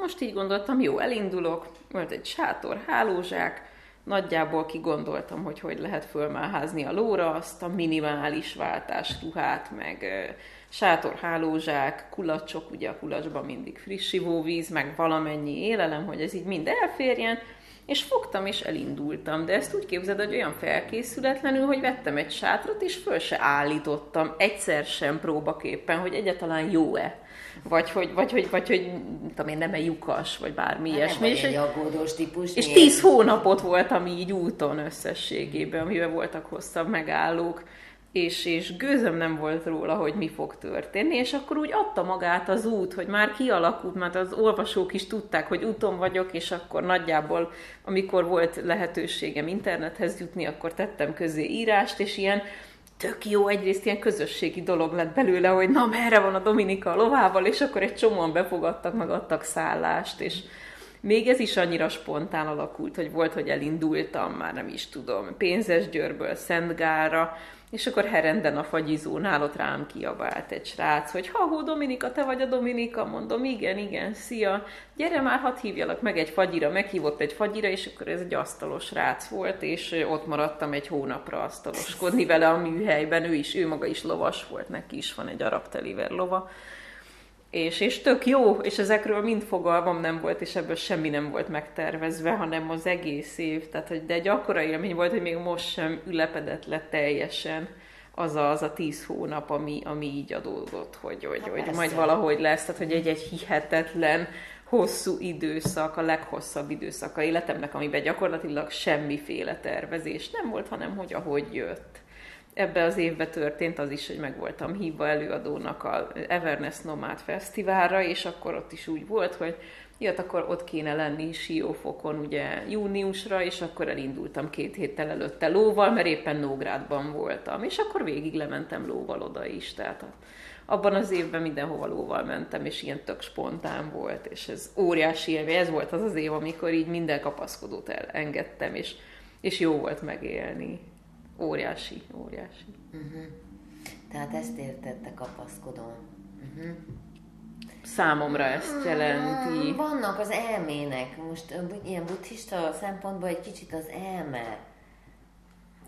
most így gondoltam, jó, elindulok, volt egy sátor, hálózsák, nagyjából kigondoltam, hogy hogy lehet fölmáházni a lóra azt a minimális váltásruhát, meg sátor, hálózsák, kulacsok, ugye a kulacsban mindig friss ivóvíz, meg valamennyi élelem, hogy ez így mind elférjen, és fogtam és elindultam, de ezt úgy képzeld, hogy olyan felkészületlenül, hogy vettem egy sátrat, és föl se állítottam. Egyszer sem próbaképpen, hogy egyáltalán jó-e vagy hogy, vagy, hogy, vagy, hogy tudom én, nem-e lyukas, vagy bármi hát ilyesmi. Nem és, egy aggódós típus. És tíz hónapot voltam így úton összességében, amiben voltak hosszabb megállók, és, és gőzöm nem volt róla, hogy mi fog történni, és akkor úgy adta magát az út, hogy már kialakult, mert az olvasók is tudták, hogy úton vagyok, és akkor nagyjából, amikor volt lehetőségem internethez jutni, akkor tettem közé írást, és ilyen tök jó, egyrészt ilyen közösségi dolog lett belőle, hogy na merre van a Dominika a lovával, és akkor egy csomóan befogadtak, meg adtak szállást, és még ez is annyira spontán alakult, hogy volt, hogy elindultam, már nem is tudom, Pénzes Győrből Szentgálra, és akkor herenden a fagyizónál ott rám kiabált egy srác, hogy ha, Dominika, te vagy a Dominika? Mondom, igen, igen, szia, gyere már, hadd hívjalak meg egy fagyira. Meghívott egy fagyira, és akkor ez egy asztalos srác volt, és ott maradtam egy hónapra asztaloskodni vele a műhelyben. Ő is, ő maga is lovas volt, neki is van egy arab lova és, és tök jó, és ezekről mind fogalmam nem volt, és ebből semmi nem volt megtervezve, hanem az egész év, tehát hogy, de egy akkora élmény volt, hogy még most sem ülepedett le teljesen az a, az a tíz hónap, ami, ami így adódott, hogy, hogy, hogy majd valahogy lesz, tehát hogy egy, egy hihetetlen hosszú időszak, a leghosszabb időszak a életemnek, amiben gyakorlatilag semmiféle tervezés nem volt, hanem hogy ahogy jött ebbe az évbe történt az is, hogy meg voltam hívva előadónak a Everness Nomad Fesztiválra, és akkor ott is úgy volt, hogy jött, akkor ott kéne lenni Siófokon ugye júniusra, és akkor elindultam két héttel előtte lóval, mert éppen Nógrádban voltam, és akkor végig lementem lóval oda is, tehát a, abban az évben mindenhova lóval mentem, és ilyen tök spontán volt, és ez óriási élmény, ez volt az az év, amikor így minden kapaszkodót elengedtem, és, és jó volt megélni. Óriási, óriási. Uh-huh. Tehát ezt értette kapaszkodón. Uh-huh számomra ezt jelenti. Hmm, vannak az elmének, most ilyen buddhista szempontból egy kicsit az elme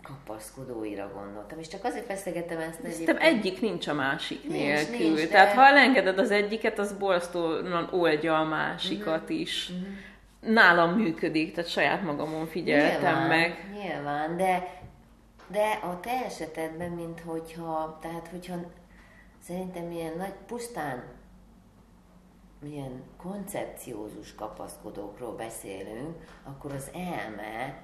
kapaszkodóira gondoltam, és csak azért feszegettem ezt egyébként. egyik nincs a másik nincs, nélkül. Nincs, de... Tehát ha elengeded az egyiket, az borzasztóan oldja a másikat uh-huh. is. Uh-huh. Nálam működik, tehát saját magamon figyeltem nyilván, meg. Nyilván, de, de a te esetedben, mint hogyha, tehát hogyha szerintem ilyen nagy, pusztán milyen koncepciózus kapaszkodókról beszélünk, akkor az elme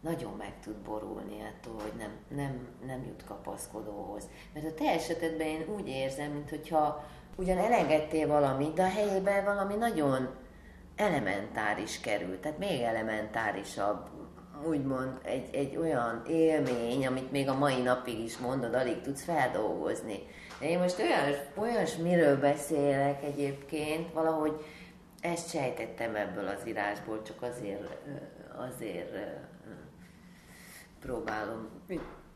nagyon meg tud borulni attól, hogy nem, nem, nem jut kapaszkodóhoz. Mert a te esetedben én úgy érzem, mintha ugyan elengedtél valamit, de a helyében valami nagyon elementáris került, tehát még elementárisabb, úgymond egy, egy olyan élmény, amit még a mai napig is mondod, alig tudsz feldolgozni. Én most olyan, olyasmiről beszélek egyébként, valahogy ezt sejtettem ebből az írásból, csak azért, azért próbálom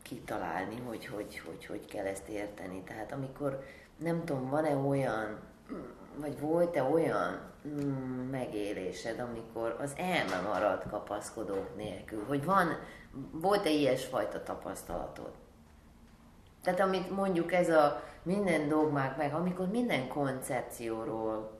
kitalálni, hogy hogy, hogy hogy kell ezt érteni. Tehát amikor, nem tudom, van-e olyan, vagy volt-e olyan mm, megélésed, amikor az elme marad kapaszkodók nélkül, hogy van, volt-e ilyesfajta tapasztalatod? Tehát amit mondjuk ez a minden dogmák meg, amikor minden koncepcióról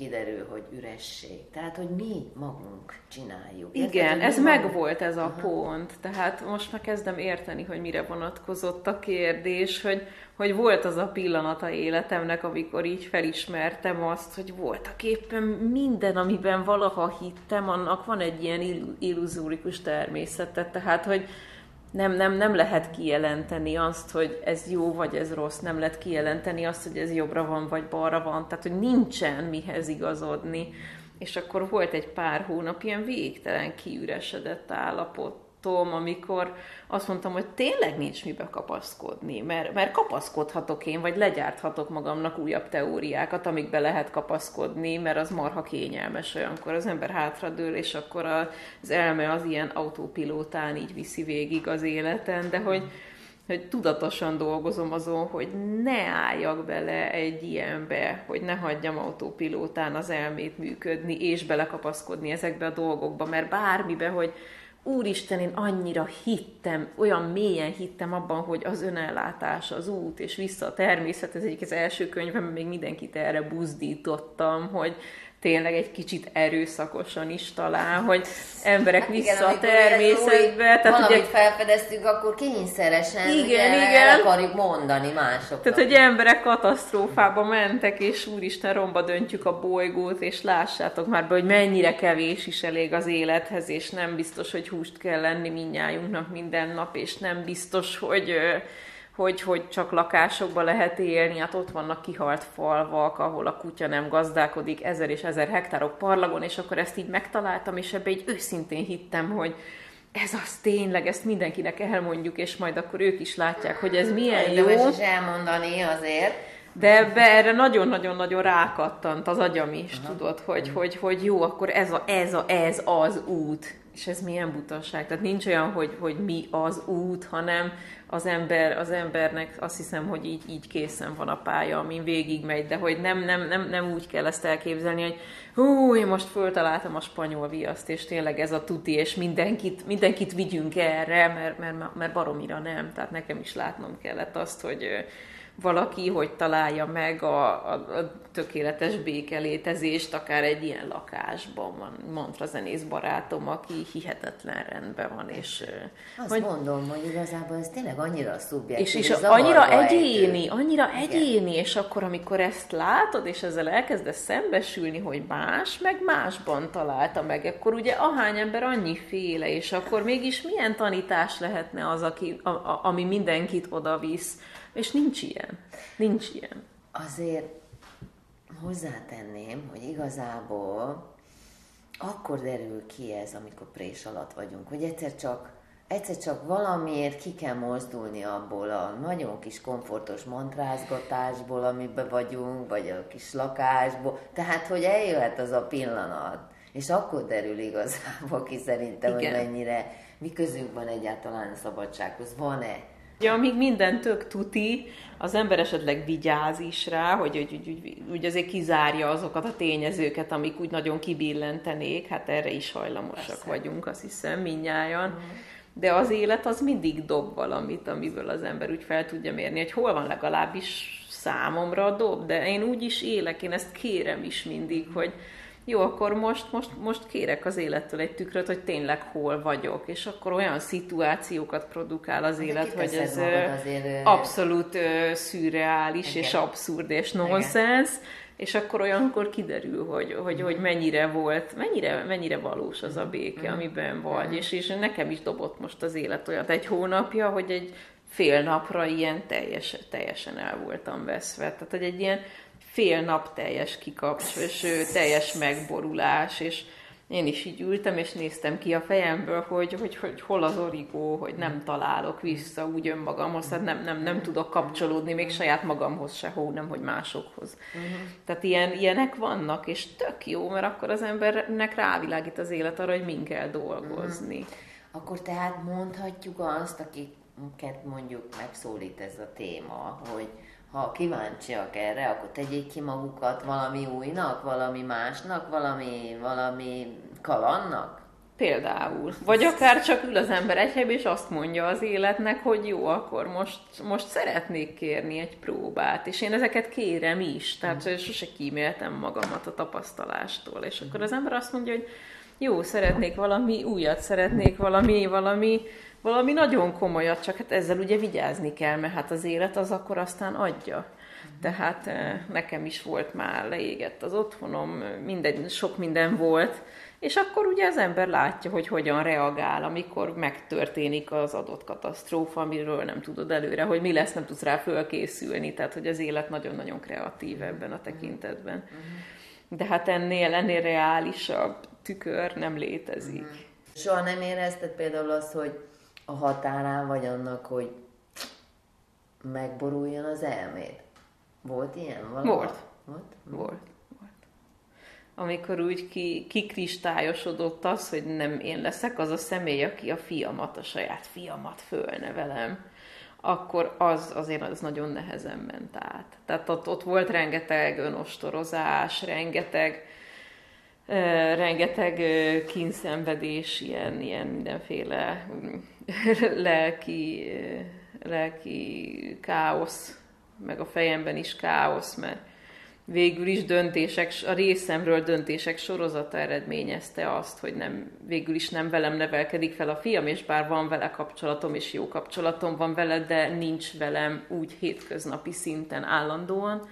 kiderül, hogy üresség. Tehát, hogy mi magunk csináljuk. Igen, ez magunk... megvolt ez a Aha. pont. Tehát most már kezdem érteni, hogy mire vonatkozott a kérdés, hogy, hogy volt az a pillanata életemnek, amikor így felismertem azt, hogy voltak éppen minden, amiben valaha hittem, annak van egy ilyen illuzórikus természete. Tehát, hogy, nem, nem, nem lehet kijelenteni azt, hogy ez jó vagy ez rossz, nem lehet kijelenteni azt, hogy ez jobbra van vagy balra van, tehát hogy nincsen mihez igazodni. És akkor volt egy pár hónap ilyen végtelen kiüresedett állapot, Tom, amikor azt mondtam, hogy tényleg nincs mibe kapaszkodni, mert, mert kapaszkodhatok én, vagy legyárthatok magamnak újabb teóriákat, amikbe lehet kapaszkodni, mert az marha kényelmes olyankor. Az ember hátradől, és akkor az elme az ilyen autópilótán így viszi végig az életen, de hogy, hogy tudatosan dolgozom azon, hogy ne álljak bele egy ilyenbe, hogy ne hagyjam autópilótán az elmét működni, és belekapaszkodni ezekbe a dolgokba, mert bármibe, hogy Úristen, én annyira hittem, olyan mélyen hittem abban, hogy az önellátás, az út, és vissza a természet, ez egyik az első könyvem, még mindenkit erre buzdítottam, hogy tényleg egy kicsit erőszakosan is talán, hogy emberek hát vissza igen, a természetbe. Tehát valamit ugye, felfedeztük, akkor kényszeresen igen, ugye, igen. el akarjuk mondani másoknak. Tehát, hogy emberek katasztrófába mentek, és úristen, romba döntjük a bolygót, és lássátok már be, hogy mennyire kevés is elég az élethez, és nem biztos, hogy húst kell lenni minnyájunknak minden nap, és nem biztos, hogy hogy, hogy csak lakásokba lehet élni, hát ott vannak kihalt falvak, ahol a kutya nem gazdálkodik, ezer és ezer hektárok parlagon, és akkor ezt így megtaláltam, és ebbe egy őszintén hittem, hogy ez az tényleg, ezt mindenkinek elmondjuk, és majd akkor ők is látják, hogy ez milyen jó. is elmondani azért. De ebbe erre nagyon-nagyon-nagyon rákattant az agyam is, Aha. tudod, hogy, hogy, hogy jó, akkor ez, a, ez, a, ez az út. És ez milyen butaság. Tehát nincs olyan, hogy, hogy mi az út, hanem az ember, az embernek azt hiszem, hogy így, így készen van a pálya, amin végigmegy, de hogy nem, nem, nem, nem úgy kell ezt elképzelni, hogy hú, én most föltaláltam a spanyol viaszt, és tényleg ez a tuti, és mindenkit, mindenkit vigyünk erre, mert, mert, mert baromira nem. Tehát nekem is látnom kellett azt, hogy valaki, hogy találja meg a, a, a tökéletes békelétezést, akár egy ilyen lakásban van mantra zenész barátom, aki hihetetlen rendben van. És, Azt hogy, mondom, hogy igazából ez tényleg annyira szubjektív. És, és annyira egyéni, annyira Igen. egyéni, és akkor, amikor ezt látod, és ezzel elkezdesz szembesülni, hogy más, meg másban találta meg, akkor ugye ahány ember annyi féle, és akkor mégis milyen tanítás lehetne az, aki, a, a, ami mindenkit oda visz és nincs ilyen. Nincs ilyen. Azért hozzátenném, hogy igazából akkor derül ki ez, amikor prés alatt vagyunk, hogy egyszer csak, egyszer csak valamiért ki kell mozdulni abból a nagyon kis komfortos mantrázgatásból, amiben vagyunk, vagy a kis lakásból. Tehát, hogy eljöhet az a pillanat, és akkor derül igazából ki szerintem, Igen. hogy mennyire, mi közünk van egyáltalán a szabadsághoz, van-e Ja, amíg minden tök tuti, az ember esetleg vigyáz is rá, hogy úgy, úgy, úgy, úgy azért kizárja azokat a tényezőket, amik úgy nagyon kibillentenék, hát erre is hajlamosak Persze. vagyunk, azt hiszem, minnyáján. Mm. De az élet az mindig dob valamit, amiből az ember úgy fel tudja mérni, hogy hol van legalábbis számomra a dob, de én úgy is élek, én ezt kérem is mindig, hogy jó, akkor most, most, most kérek az élettől egy tükröt, hogy tényleg hol vagyok, és akkor olyan szituációkat produkál az élet, hogy ez azért, abszolút szürreális, igen. és abszurd, és nonsens, és akkor olyankor kiderül, hogy, hogy, hogy mennyire volt, mennyire, mennyire valós az a béke, mm. amiben vagy, mm. és, és nekem is dobott most az élet olyat egy hónapja, hogy egy fél napra ilyen teljes, teljesen el voltam veszve. Tehát, hogy egy ilyen fél nap teljes kikapcs, és teljes megborulás, és én is így ültem, és néztem ki a fejemből, hogy, hogy, hogy hol az origó, hogy nem találok vissza úgy önmagamhoz, tehát nem, nem, nem tudok kapcsolódni még saját magamhoz se, hó, nem, hogy másokhoz. Uh-huh. Tehát ilyen, ilyenek vannak, és tök jó, mert akkor az embernek rávilágít az élet arra, hogy min kell dolgozni. Uh-huh. Akkor tehát mondhatjuk azt, akiket mondjuk megszólít ez a téma, hogy ha kíváncsiak erre, akkor tegyék ki magukat valami újnak, valami másnak, valami, valami kalannak? Például. Vagy akár csak ül az ember egy helyben, és azt mondja az életnek, hogy jó, akkor most, most szeretnék kérni egy próbát, és én ezeket kérem is, tehát mm. sose kíméltem magamat a tapasztalástól, és akkor az ember azt mondja, hogy jó, szeretnék valami újat, szeretnék valami, valami, valami nagyon komolyat, csak hát ezzel ugye vigyázni kell, mert hát az élet az akkor aztán adja. Tehát eh, nekem is volt már, leégett az otthonom, minden, sok minden volt, és akkor ugye az ember látja, hogy hogyan reagál, amikor megtörténik az adott katasztrófa, amiről nem tudod előre, hogy mi lesz, nem tudsz rá fölkészülni, tehát hogy az élet nagyon-nagyon kreatív ebben a tekintetben. De hát ennél, ennél reálisabb tükör nem létezik. Soha nem érezted például azt, hogy a határán vagy annak, hogy megboruljon az elméd? Volt ilyen valami? Volt. Volt? Volt. Volt. Amikor úgy ki, kikristályosodott az, hogy nem én leszek az a személy, aki a fiamat, a saját fiamat fölnevelem, akkor az azért az nagyon nehezen ment át. Tehát ott, ott volt rengeteg önostorozás, rengeteg rengeteg kínszenvedés, ilyen, ilyen mindenféle mm, lelki, lelki káosz, meg a fejemben is káosz, mert végül is döntések, a részemről döntések sorozata eredményezte azt, hogy nem, végül is nem velem nevelkedik fel a fiam, és bár van vele kapcsolatom, és jó kapcsolatom van vele, de nincs velem úgy hétköznapi szinten állandóan,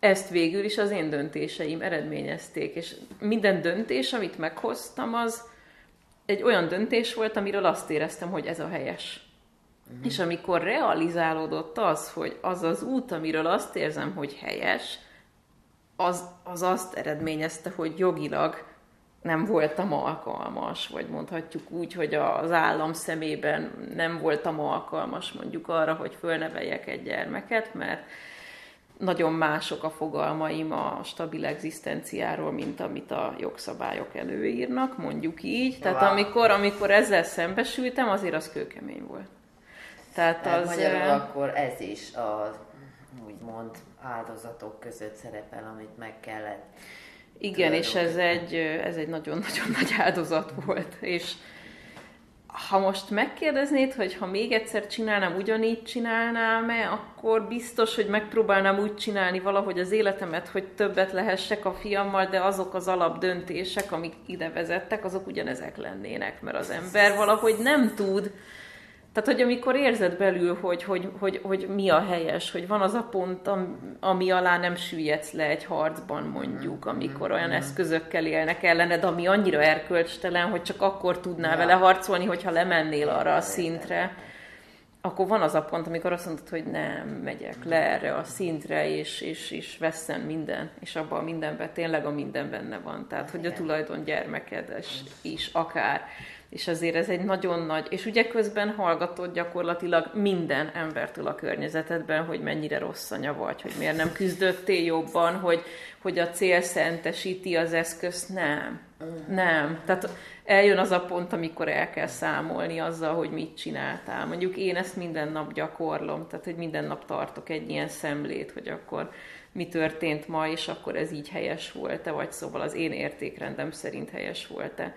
ezt végül is az én döntéseim eredményezték, és minden döntés, amit meghoztam, az egy olyan döntés volt, amiről azt éreztem, hogy ez a helyes. Uh-huh. És amikor realizálódott az, hogy az az út, amiről azt érzem, hogy helyes, az, az azt eredményezte, hogy jogilag nem voltam alkalmas, vagy mondhatjuk úgy, hogy az állam szemében nem voltam alkalmas mondjuk arra, hogy fölneveljek egy gyermeket, mert nagyon mások a fogalmaim a stabil egzisztenciáról, mint amit a jogszabályok előírnak, mondjuk így. Tehát amikor, amikor ezzel szembesültem, azért az kőkemény volt. Tehát, az... Magyarul akkor ez is a úgymond áldozatok között szerepel, amit meg kellett. Igen, és ez egy, ez egy nagyon-nagyon nagy áldozat volt, és ha most megkérdeznéd, hogy ha még egyszer csinálnám, ugyanígy csinálnám-e, akkor biztos, hogy megpróbálnám úgy csinálni valahogy az életemet, hogy többet lehessek a fiammal, de azok az alapdöntések, amik ide vezettek, azok ugyanezek lennének, mert az ember valahogy nem tud tehát, hogy amikor érzed belül, hogy, hogy, hogy, hogy mi a helyes, hogy van az a pont, ami alá nem süllyedsz le egy harcban mondjuk, amikor olyan eszközökkel élnek ellened, ami annyira erkölcstelen, hogy csak akkor tudnál ja. vele harcolni, hogyha lemennél arra a szintre. akkor van az a pont, amikor azt mondod, hogy nem, megyek le erre a szintre, és, és, és veszem minden, és abban a mindenben tényleg a minden benne van. Tehát, hogy a tulajdon gyermekedes is akár. És azért ez egy nagyon nagy, és ugye közben hallgatod gyakorlatilag minden embertől a környezetedben, hogy mennyire rossz anya vagy, hogy miért nem küzdöttél jobban, hogy, hogy a cél szentesíti az eszközt. Nem. Nem. Tehát eljön az a pont, amikor el kell számolni azzal, hogy mit csináltál. Mondjuk én ezt minden nap gyakorlom, tehát hogy minden nap tartok egy ilyen szemlét, hogy akkor mi történt ma, és akkor ez így helyes volt-e, vagy szóval az én értékrendem szerint helyes volt-e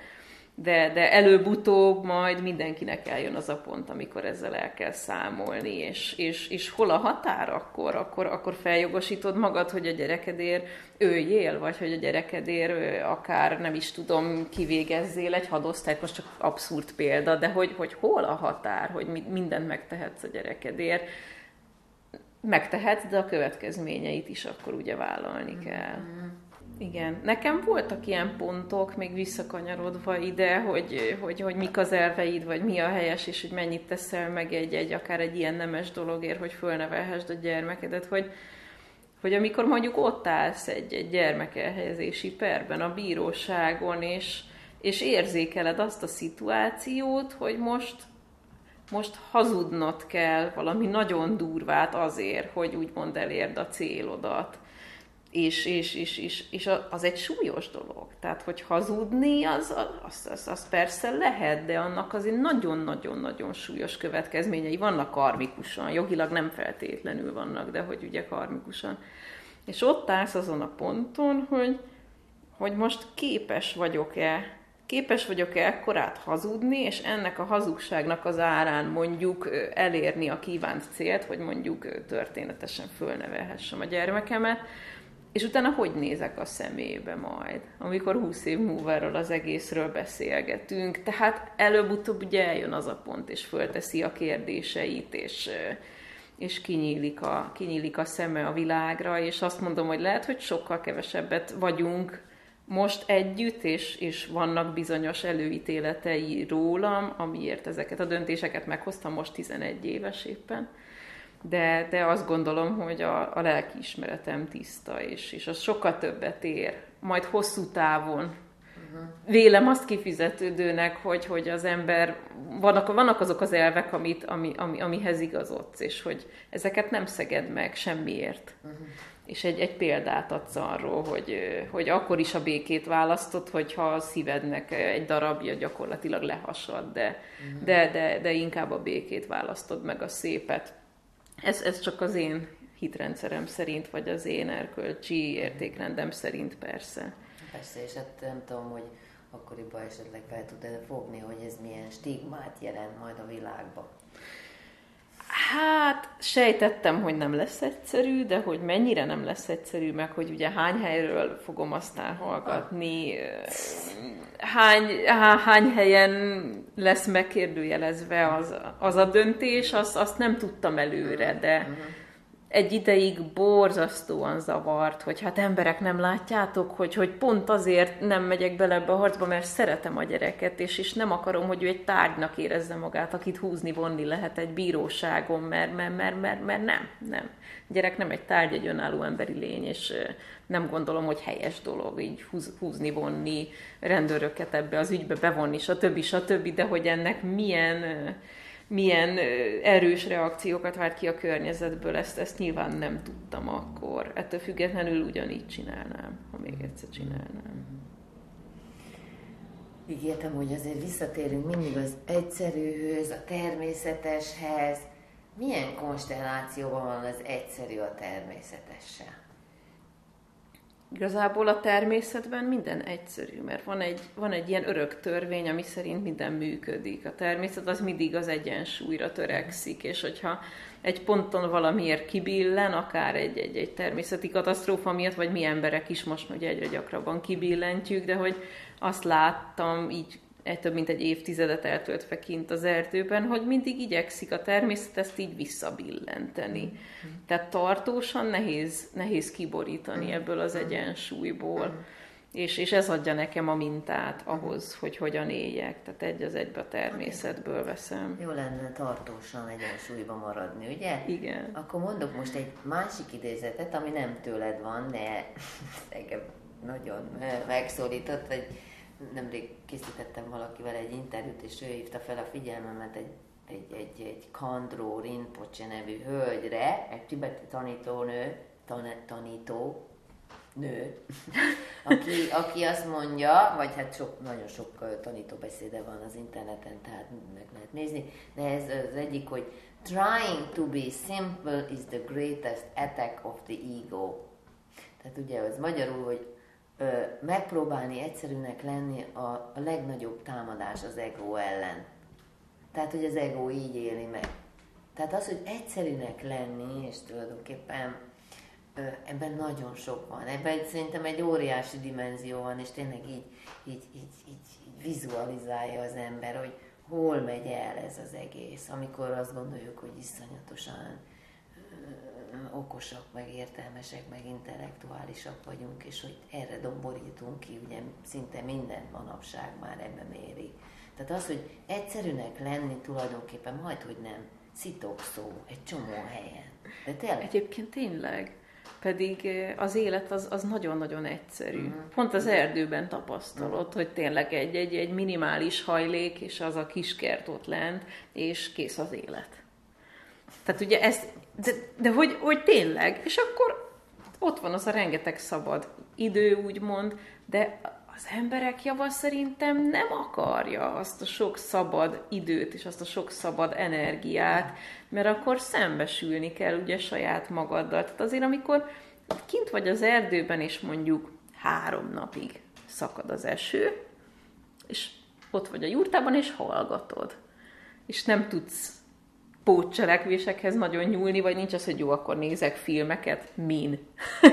de, de előbb-utóbb majd mindenkinek eljön az a pont, amikor ezzel el kell számolni, és, és, és hol a határ akkor? akkor? Akkor feljogosítod magad, hogy a gyerekedért őjél, vagy hogy a gyerekedért akár nem is tudom, kivégezzél egy hadosztályt, most csak abszurd példa, de hogy, hogy hol a határ, hogy mindent megtehetsz a gyerekedért, megtehetsz, de a következményeit is akkor ugye vállalni kell. Mm-hmm. Igen, nekem voltak ilyen pontok, még visszakanyarodva ide, hogy, hogy, hogy mik az elveid, vagy mi a helyes, és hogy mennyit teszel meg egy, egy akár egy ilyen nemes dologért, hogy fölnevelhessd a gyermekedet, hogy, hogy amikor mondjuk ott állsz egy, egy gyermekelhelyezési perben a bíróságon, és, és érzékeled azt a szituációt, hogy most, most hazudnod kell valami nagyon durvát azért, hogy úgymond elérd a célodat és, és, és, és, és az egy súlyos dolog. Tehát, hogy hazudni, az, az, az, az persze lehet, de annak azért nagyon-nagyon-nagyon súlyos következményei vannak karmikusan. Jogilag nem feltétlenül vannak, de hogy ugye karmikusan. És ott állsz azon a ponton, hogy, hogy most képes vagyok-e képes vagyok-e ekkorát hazudni, és ennek a hazugságnak az árán mondjuk elérni a kívánt célt, hogy mondjuk történetesen fölnevelhessem a gyermekemet, és utána hogy nézek a szemébe majd, amikor 20 év múlva erről az egészről beszélgetünk. Tehát előbb-utóbb ugye eljön az a pont, és fölteszi a kérdéseit, és, és kinyílik, a, kinyílik a szeme a világra, és azt mondom, hogy lehet, hogy sokkal kevesebbet vagyunk most együtt, és, és vannak bizonyos előítéletei rólam, amiért ezeket a döntéseket meghoztam most 11 éves éppen de, de azt gondolom, hogy a, a lelkiismeretem tiszta, és, és az sokkal többet ér. Majd hosszú távon uh-huh. vélem azt kifizetődőnek, hogy, hogy az ember, vannak, vannak azok az elvek, amit, ami, ami, amihez igazodsz, és hogy ezeket nem szeged meg semmiért. Uh-huh. És egy, egy példát adsz arról, hogy, hogy akkor is a békét választod, hogyha a szívednek egy darabja gyakorlatilag lehasad, de, uh-huh. de, de, de inkább a békét választod meg a szépet. Ez, ez csak az én hitrendszerem szerint, vagy az én erkölcsi értékrendem szerint persze. Persze, és hát nem tudom, hogy akkoriban esetleg fel tud -e fogni, hogy ez milyen stigmát jelent majd a világban. Hát, sejtettem, hogy nem lesz egyszerű, de hogy mennyire nem lesz egyszerű, meg hogy ugye hány helyről fogom aztán hallgatni, hány, hány helyen lesz megkérdőjelezve az, az a döntés, azt, azt nem tudtam előre, de uh-huh egy ideig borzasztóan zavart, hogy hát emberek nem látjátok, hogy, hogy pont azért nem megyek bele ebbe a harcba, mert szeretem a gyereket, és, és nem akarom, hogy ő egy tárgynak érezze magát, akit húzni, vonni lehet egy bíróságon, mert, mert, mert, mert, mert nem, nem. A gyerek nem egy tárgy, egy önálló emberi lény, és nem gondolom, hogy helyes dolog így húz, húzni, vonni, rendőröket ebbe az ügybe bevonni, stb. stb. De hogy ennek milyen milyen erős reakciókat vált ki a környezetből, ezt, ezt nyilván nem tudtam akkor. Ettől függetlenül ugyanígy csinálnám, ha még egyszer csinálnám. Ígértem, hogy azért visszatérünk mindig az egyszerűhöz, a természeteshez. Milyen konstellációban van az egyszerű a természetessel? Igazából a természetben minden egyszerű, mert van egy, van egy ilyen örök törvény, ami szerint minden működik. A természet az mindig az egyensúlyra törekszik, és hogyha egy ponton valamiért kibillen, akár egy, egy, egy természeti katasztrófa miatt, vagy mi emberek is most ugye egyre gyakrabban kibillentjük, de hogy azt láttam így egy több mint egy évtizedet eltöltve kint az erdőben, hogy mindig igyekszik a természet ezt így visszabillenteni. Mm. Tehát tartósan nehéz, nehéz kiborítani mm. ebből az egyensúlyból. Mm. És, és ez adja nekem a mintát ahhoz, hogy hogyan éljek. Tehát egy az egybe a természetből veszem. Jó lenne tartósan egyensúlyba maradni, ugye? Igen. Akkor mondok most egy másik idézetet, ami nem tőled van, de engem nagyon megszólított, hogy nemrég készítettem valakivel egy interjút, és ő hívta fel a figyelmemet egy, egy, egy, egy Kandró Rinpoche nevű hölgyre, egy tibeti tanítónő, tan, tanító, nő, aki, aki azt mondja, vagy hát sok, nagyon sok tanítóbeszéde van az interneten, tehát meg lehet nézni, de ez az egyik, hogy trying to be simple is the greatest attack of the ego. Tehát ugye az magyarul, hogy megpróbálni egyszerűnek lenni a, a legnagyobb támadás az ego ellen. Tehát, hogy az ego így éli meg. Tehát az, hogy egyszerűnek lenni, és tulajdonképpen ebben nagyon sok van. Ebben szerintem egy óriási dimenzió van, és tényleg így, így, így, így, így vizualizálja az ember, hogy hol megy el ez az egész, amikor azt gondoljuk, hogy iszonyatosan okosak, meg értelmesek, meg intellektuálisak vagyunk, és hogy erre domborítunk ki, ugye szinte minden manapság már ebbe méri. Tehát az, hogy egyszerűnek lenni tulajdonképpen majd, hogy nem, szitok szó egy csomó helyen. De tényleg. Egyébként tényleg. Pedig az élet az, az nagyon-nagyon egyszerű. Uh-huh. Pont az erdőben tapasztalod, uh-huh. hogy tényleg egy, egy, egy minimális hajlék, és az a kiskert ott lent, és kész az élet. Tehát ugye ez, de, de hogy, hogy tényleg, és akkor ott van az a rengeteg szabad idő, úgymond, de az emberek java szerintem nem akarja azt a sok szabad időt és azt a sok szabad energiát, mert akkor szembesülni kell ugye saját magaddal. Tehát azért, amikor kint vagy az erdőben, és mondjuk három napig szakad az eső, és ott vagy a jurtában, és hallgatod. És nem tudsz pótcselekvésekhez nagyon nyúlni, vagy nincs az, hogy jó, akkor nézek filmeket, min,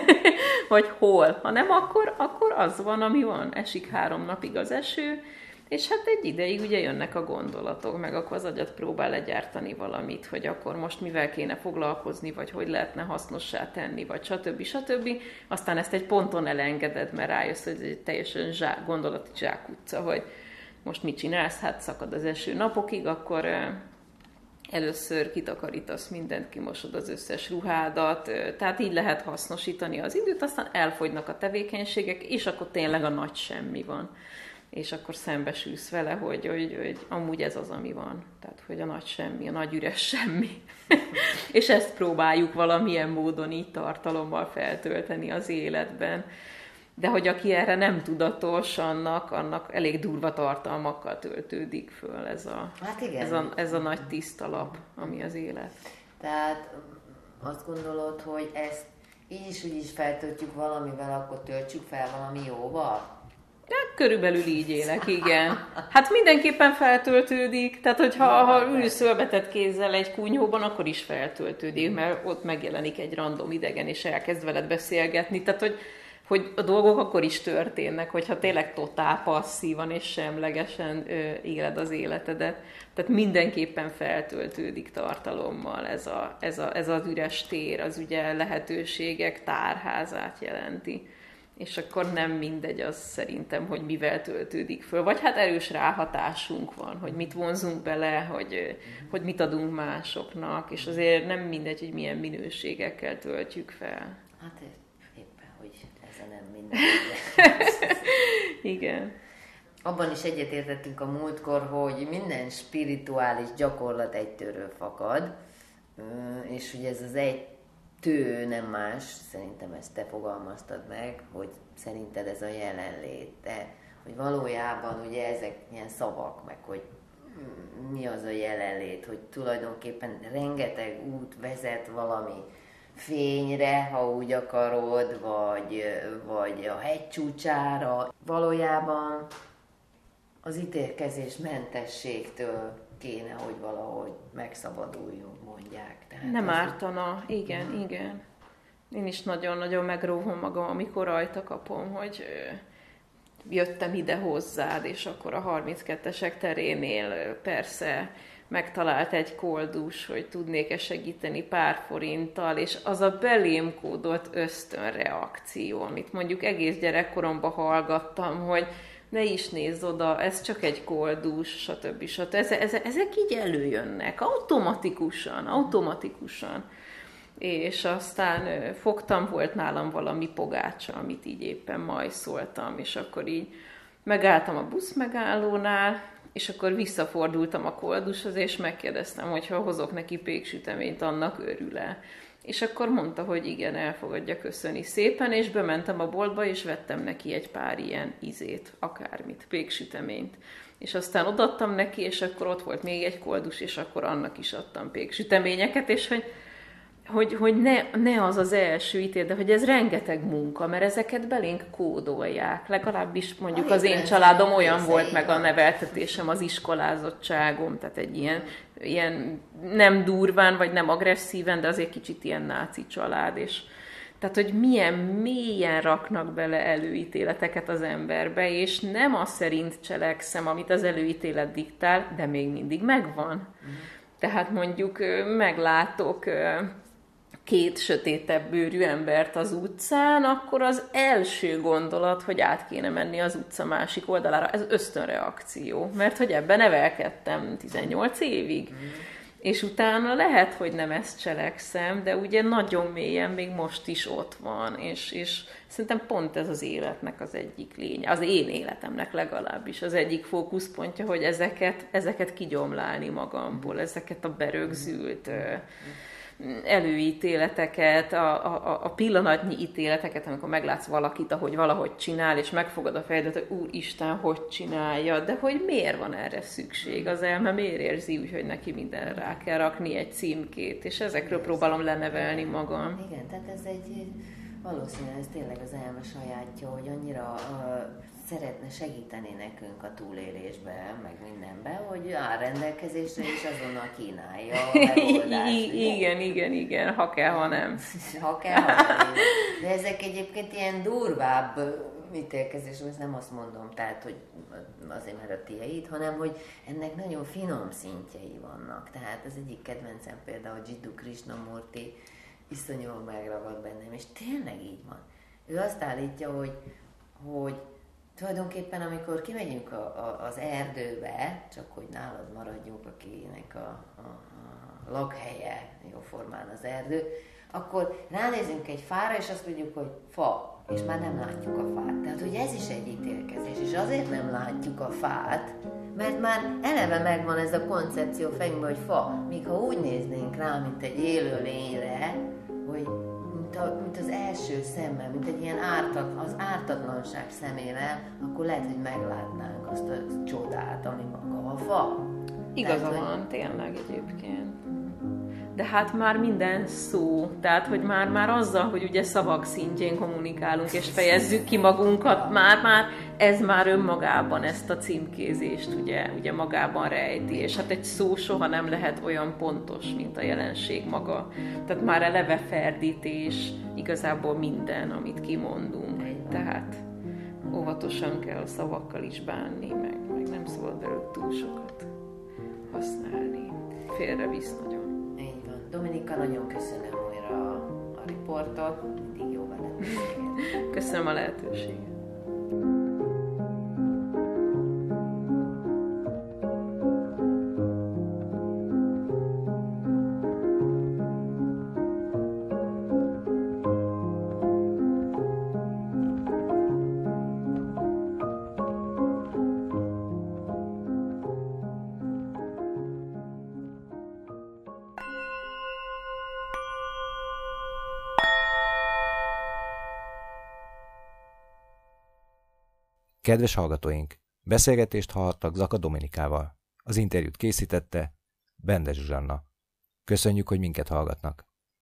vagy hol, hanem akkor, akkor az van, ami van. Esik három napig az eső, és hát egy ideig ugye jönnek a gondolatok, meg akkor az agyat próbál legyártani valamit, hogy akkor most mivel kéne foglalkozni, vagy hogy lehetne hasznossá tenni, vagy stb. stb. Aztán ezt egy ponton elengeded, mert rájössz, hogy ez egy teljesen zsák, gondolati zsákutca, hogy most mit csinálsz, hát szakad az eső napokig, akkor először kitakarítasz mindent, kimosod az összes ruhádat, tehát így lehet hasznosítani az időt, aztán elfogynak a tevékenységek, és akkor tényleg a nagy semmi van. És akkor szembesülsz vele, hogy, hogy, hogy amúgy ez az, ami van. Tehát, hogy a nagy semmi, a nagy üres semmi. és ezt próbáljuk valamilyen módon így tartalommal feltölteni az életben de hogy aki erre nem tudatos, annak, annak elég durva tartalmakkal töltődik föl ez a, hát igen. ez a, ez a nagy tiszta lap, ami az élet. Tehát azt gondolod, hogy ezt így is úgy is feltöltjük valamivel, akkor töltsük fel valami jóval? De körülbelül így élek, igen. Hát mindenképpen feltöltődik, tehát hogyha ha ülsz ölbetett kézzel egy kunyhóban, akkor is feltöltődik, mert ott megjelenik egy random idegen, és elkezd veled beszélgetni, tehát hogy hogy a dolgok akkor is történnek, hogyha tényleg totál passzívan és semlegesen ö, éled az életedet. Tehát mindenképpen feltöltődik tartalommal ez, a, ez, a, ez az üres tér, az ugye lehetőségek tárházát jelenti. És akkor nem mindegy az szerintem, hogy mivel töltődik föl. Vagy hát erős ráhatásunk van, hogy mit vonzunk bele, hogy, hogy mit adunk másoknak, és azért nem mindegy, hogy milyen minőségekkel töltjük fel. Hát Igen. Abban is egyetértettünk a múltkor, hogy minden spirituális gyakorlat egytőről fakad, és hogy ez az egy tő nem más, szerintem ezt te fogalmaztad meg, hogy szerinted ez a jelenlét, de hogy valójában ugye ezek ilyen szavak, meg hogy mi az a jelenlét, hogy tulajdonképpen rengeteg út vezet valami fényre, ha úgy akarod, vagy, vagy a hegycsúcsára. Valójában az ítélkezés mentességtől kéne, hogy valahogy megszabaduljunk, mondják. Tehát Nem ártana, igen, nem. igen. Én is nagyon-nagyon megróvom magam, amikor rajta kapom, hogy jöttem ide hozzád, és akkor a 32-esek terénél persze megtalált egy koldus, hogy tudnék-e segíteni pár forinttal, és az a belém kódolt ösztönreakció, amit mondjuk egész gyerekkoromban hallgattam, hogy ne is nézz oda, ez csak egy koldus, stb. stb. Ezek, ezek, ezek így előjönnek, automatikusan, automatikusan. És aztán fogtam, volt nálam valami pogácsa, amit így éppen majszoltam, és akkor így megálltam a busz megállónál, és akkor visszafordultam a koldushoz, és megkérdeztem, hogy ha hozok neki péksüteményt, annak örül-e. És akkor mondta, hogy igen, elfogadja köszöni szépen, és bementem a boltba, és vettem neki egy pár ilyen izét, akármit, péksüteményt. És aztán odaadtam neki, és akkor ott volt még egy koldus, és akkor annak is adtam péksüteményeket, és hogy hogy, hogy ne, ne az az első ítél, de hogy ez rengeteg munka, mert ezeket belénk kódolják. Legalábbis mondjuk az én családom olyan volt, meg a neveltetésem, az iskolázottságom, tehát egy ilyen, ilyen nem durván, vagy nem agresszíven, de azért kicsit ilyen náci család, és tehát, hogy milyen mélyen raknak bele előítéleteket az emberbe, és nem az szerint cselekszem, amit az előítélet diktál, de még mindig megvan. Mm. Tehát mondjuk meglátok két sötétebb bőrű embert az utcán, akkor az első gondolat, hogy át kéne menni az utca másik oldalára. Ez ösztönreakció, mert hogy ebben nevelkedtem 18 évig. Mm. És utána lehet, hogy nem ezt cselekszem, de ugye nagyon mélyen még most is ott van, és, és szerintem pont ez az életnek az egyik lénye, az én életemnek legalábbis az egyik fókuszpontja, hogy ezeket, ezeket kigyomlálni magamból, ezeket a berögzült... Mm előítéleteket, a, a, a pillanatnyi ítéleteket, amikor meglátsz valakit, ahogy valahogy csinál, és megfogad a fejedet, hogy Úristen, hogy csinálja, de hogy miért van erre szükség? Az elme miért érzi úgy, hogy neki minden rá kell rakni egy címkét, és ezekről próbálom lenevelni magam. Igen, tehát ez egy valószínűleg ez tényleg az elme sajátja, hogy annyira uh, szeretne segíteni nekünk a túlélésbe, meg mindenbe, hogy áll rendelkezésre, és azonnal kínálja a megoldást. igen, igen, igen, ha kell, ha nem. ha kell, ha nem. De ezek egyébként ilyen durvább ítélkezés, ezt nem azt mondom, tehát, hogy azért mert a tiéd, hanem, hogy ennek nagyon finom szintjei vannak. Tehát az egyik kedvencem például Jiddu Krishnamurti, iszonyúan megragad bennem, és tényleg így van. Ő azt állítja, hogy, hogy tulajdonképpen amikor kimegyünk a, a, az erdőbe, csak hogy nálad maradjunk, akinek a, a, a lakhelye jóformán az erdő, akkor ránézünk egy fára, és azt mondjuk, hogy fa, és már nem látjuk a fát. Tehát, hogy ez is egy ítélkezés, és azért nem látjuk a fát, mert már eleve megvan ez a koncepció fejünkben, hogy fa, míg ha úgy néznénk rá, mint egy élő lényre, hogy mint, a, mint az első szemmel, mint egy ilyen ártat, az ártatlanság szemével, akkor lehet, hogy meglátnánk azt a csodát, ami maga a fa. Igaza van, hogy... tényleg egyébként de hát már minden szó, tehát hogy már, már azzal, hogy ugye szavak szintjén kommunikálunk és fejezzük ki magunkat, már, már ez már önmagában ezt a címkézést ugye, ugye magában rejti, és hát egy szó soha nem lehet olyan pontos, mint a jelenség maga. Tehát már eleve ferdítés, igazából minden, amit kimondunk. Tehát óvatosan kell a szavakkal is bánni, meg, meg nem szabad belőlük túl sokat használni. Félrevisz nagyon. Dominika, nagyon köszönöm újra a riportot, mindig jó veled Köszönöm a lehetőséget. Kedves hallgatóink! Beszélgetést hallhattak Zaka Dominikával. Az interjút készítette Bende Zsuzsanna. Köszönjük, hogy minket hallgatnak.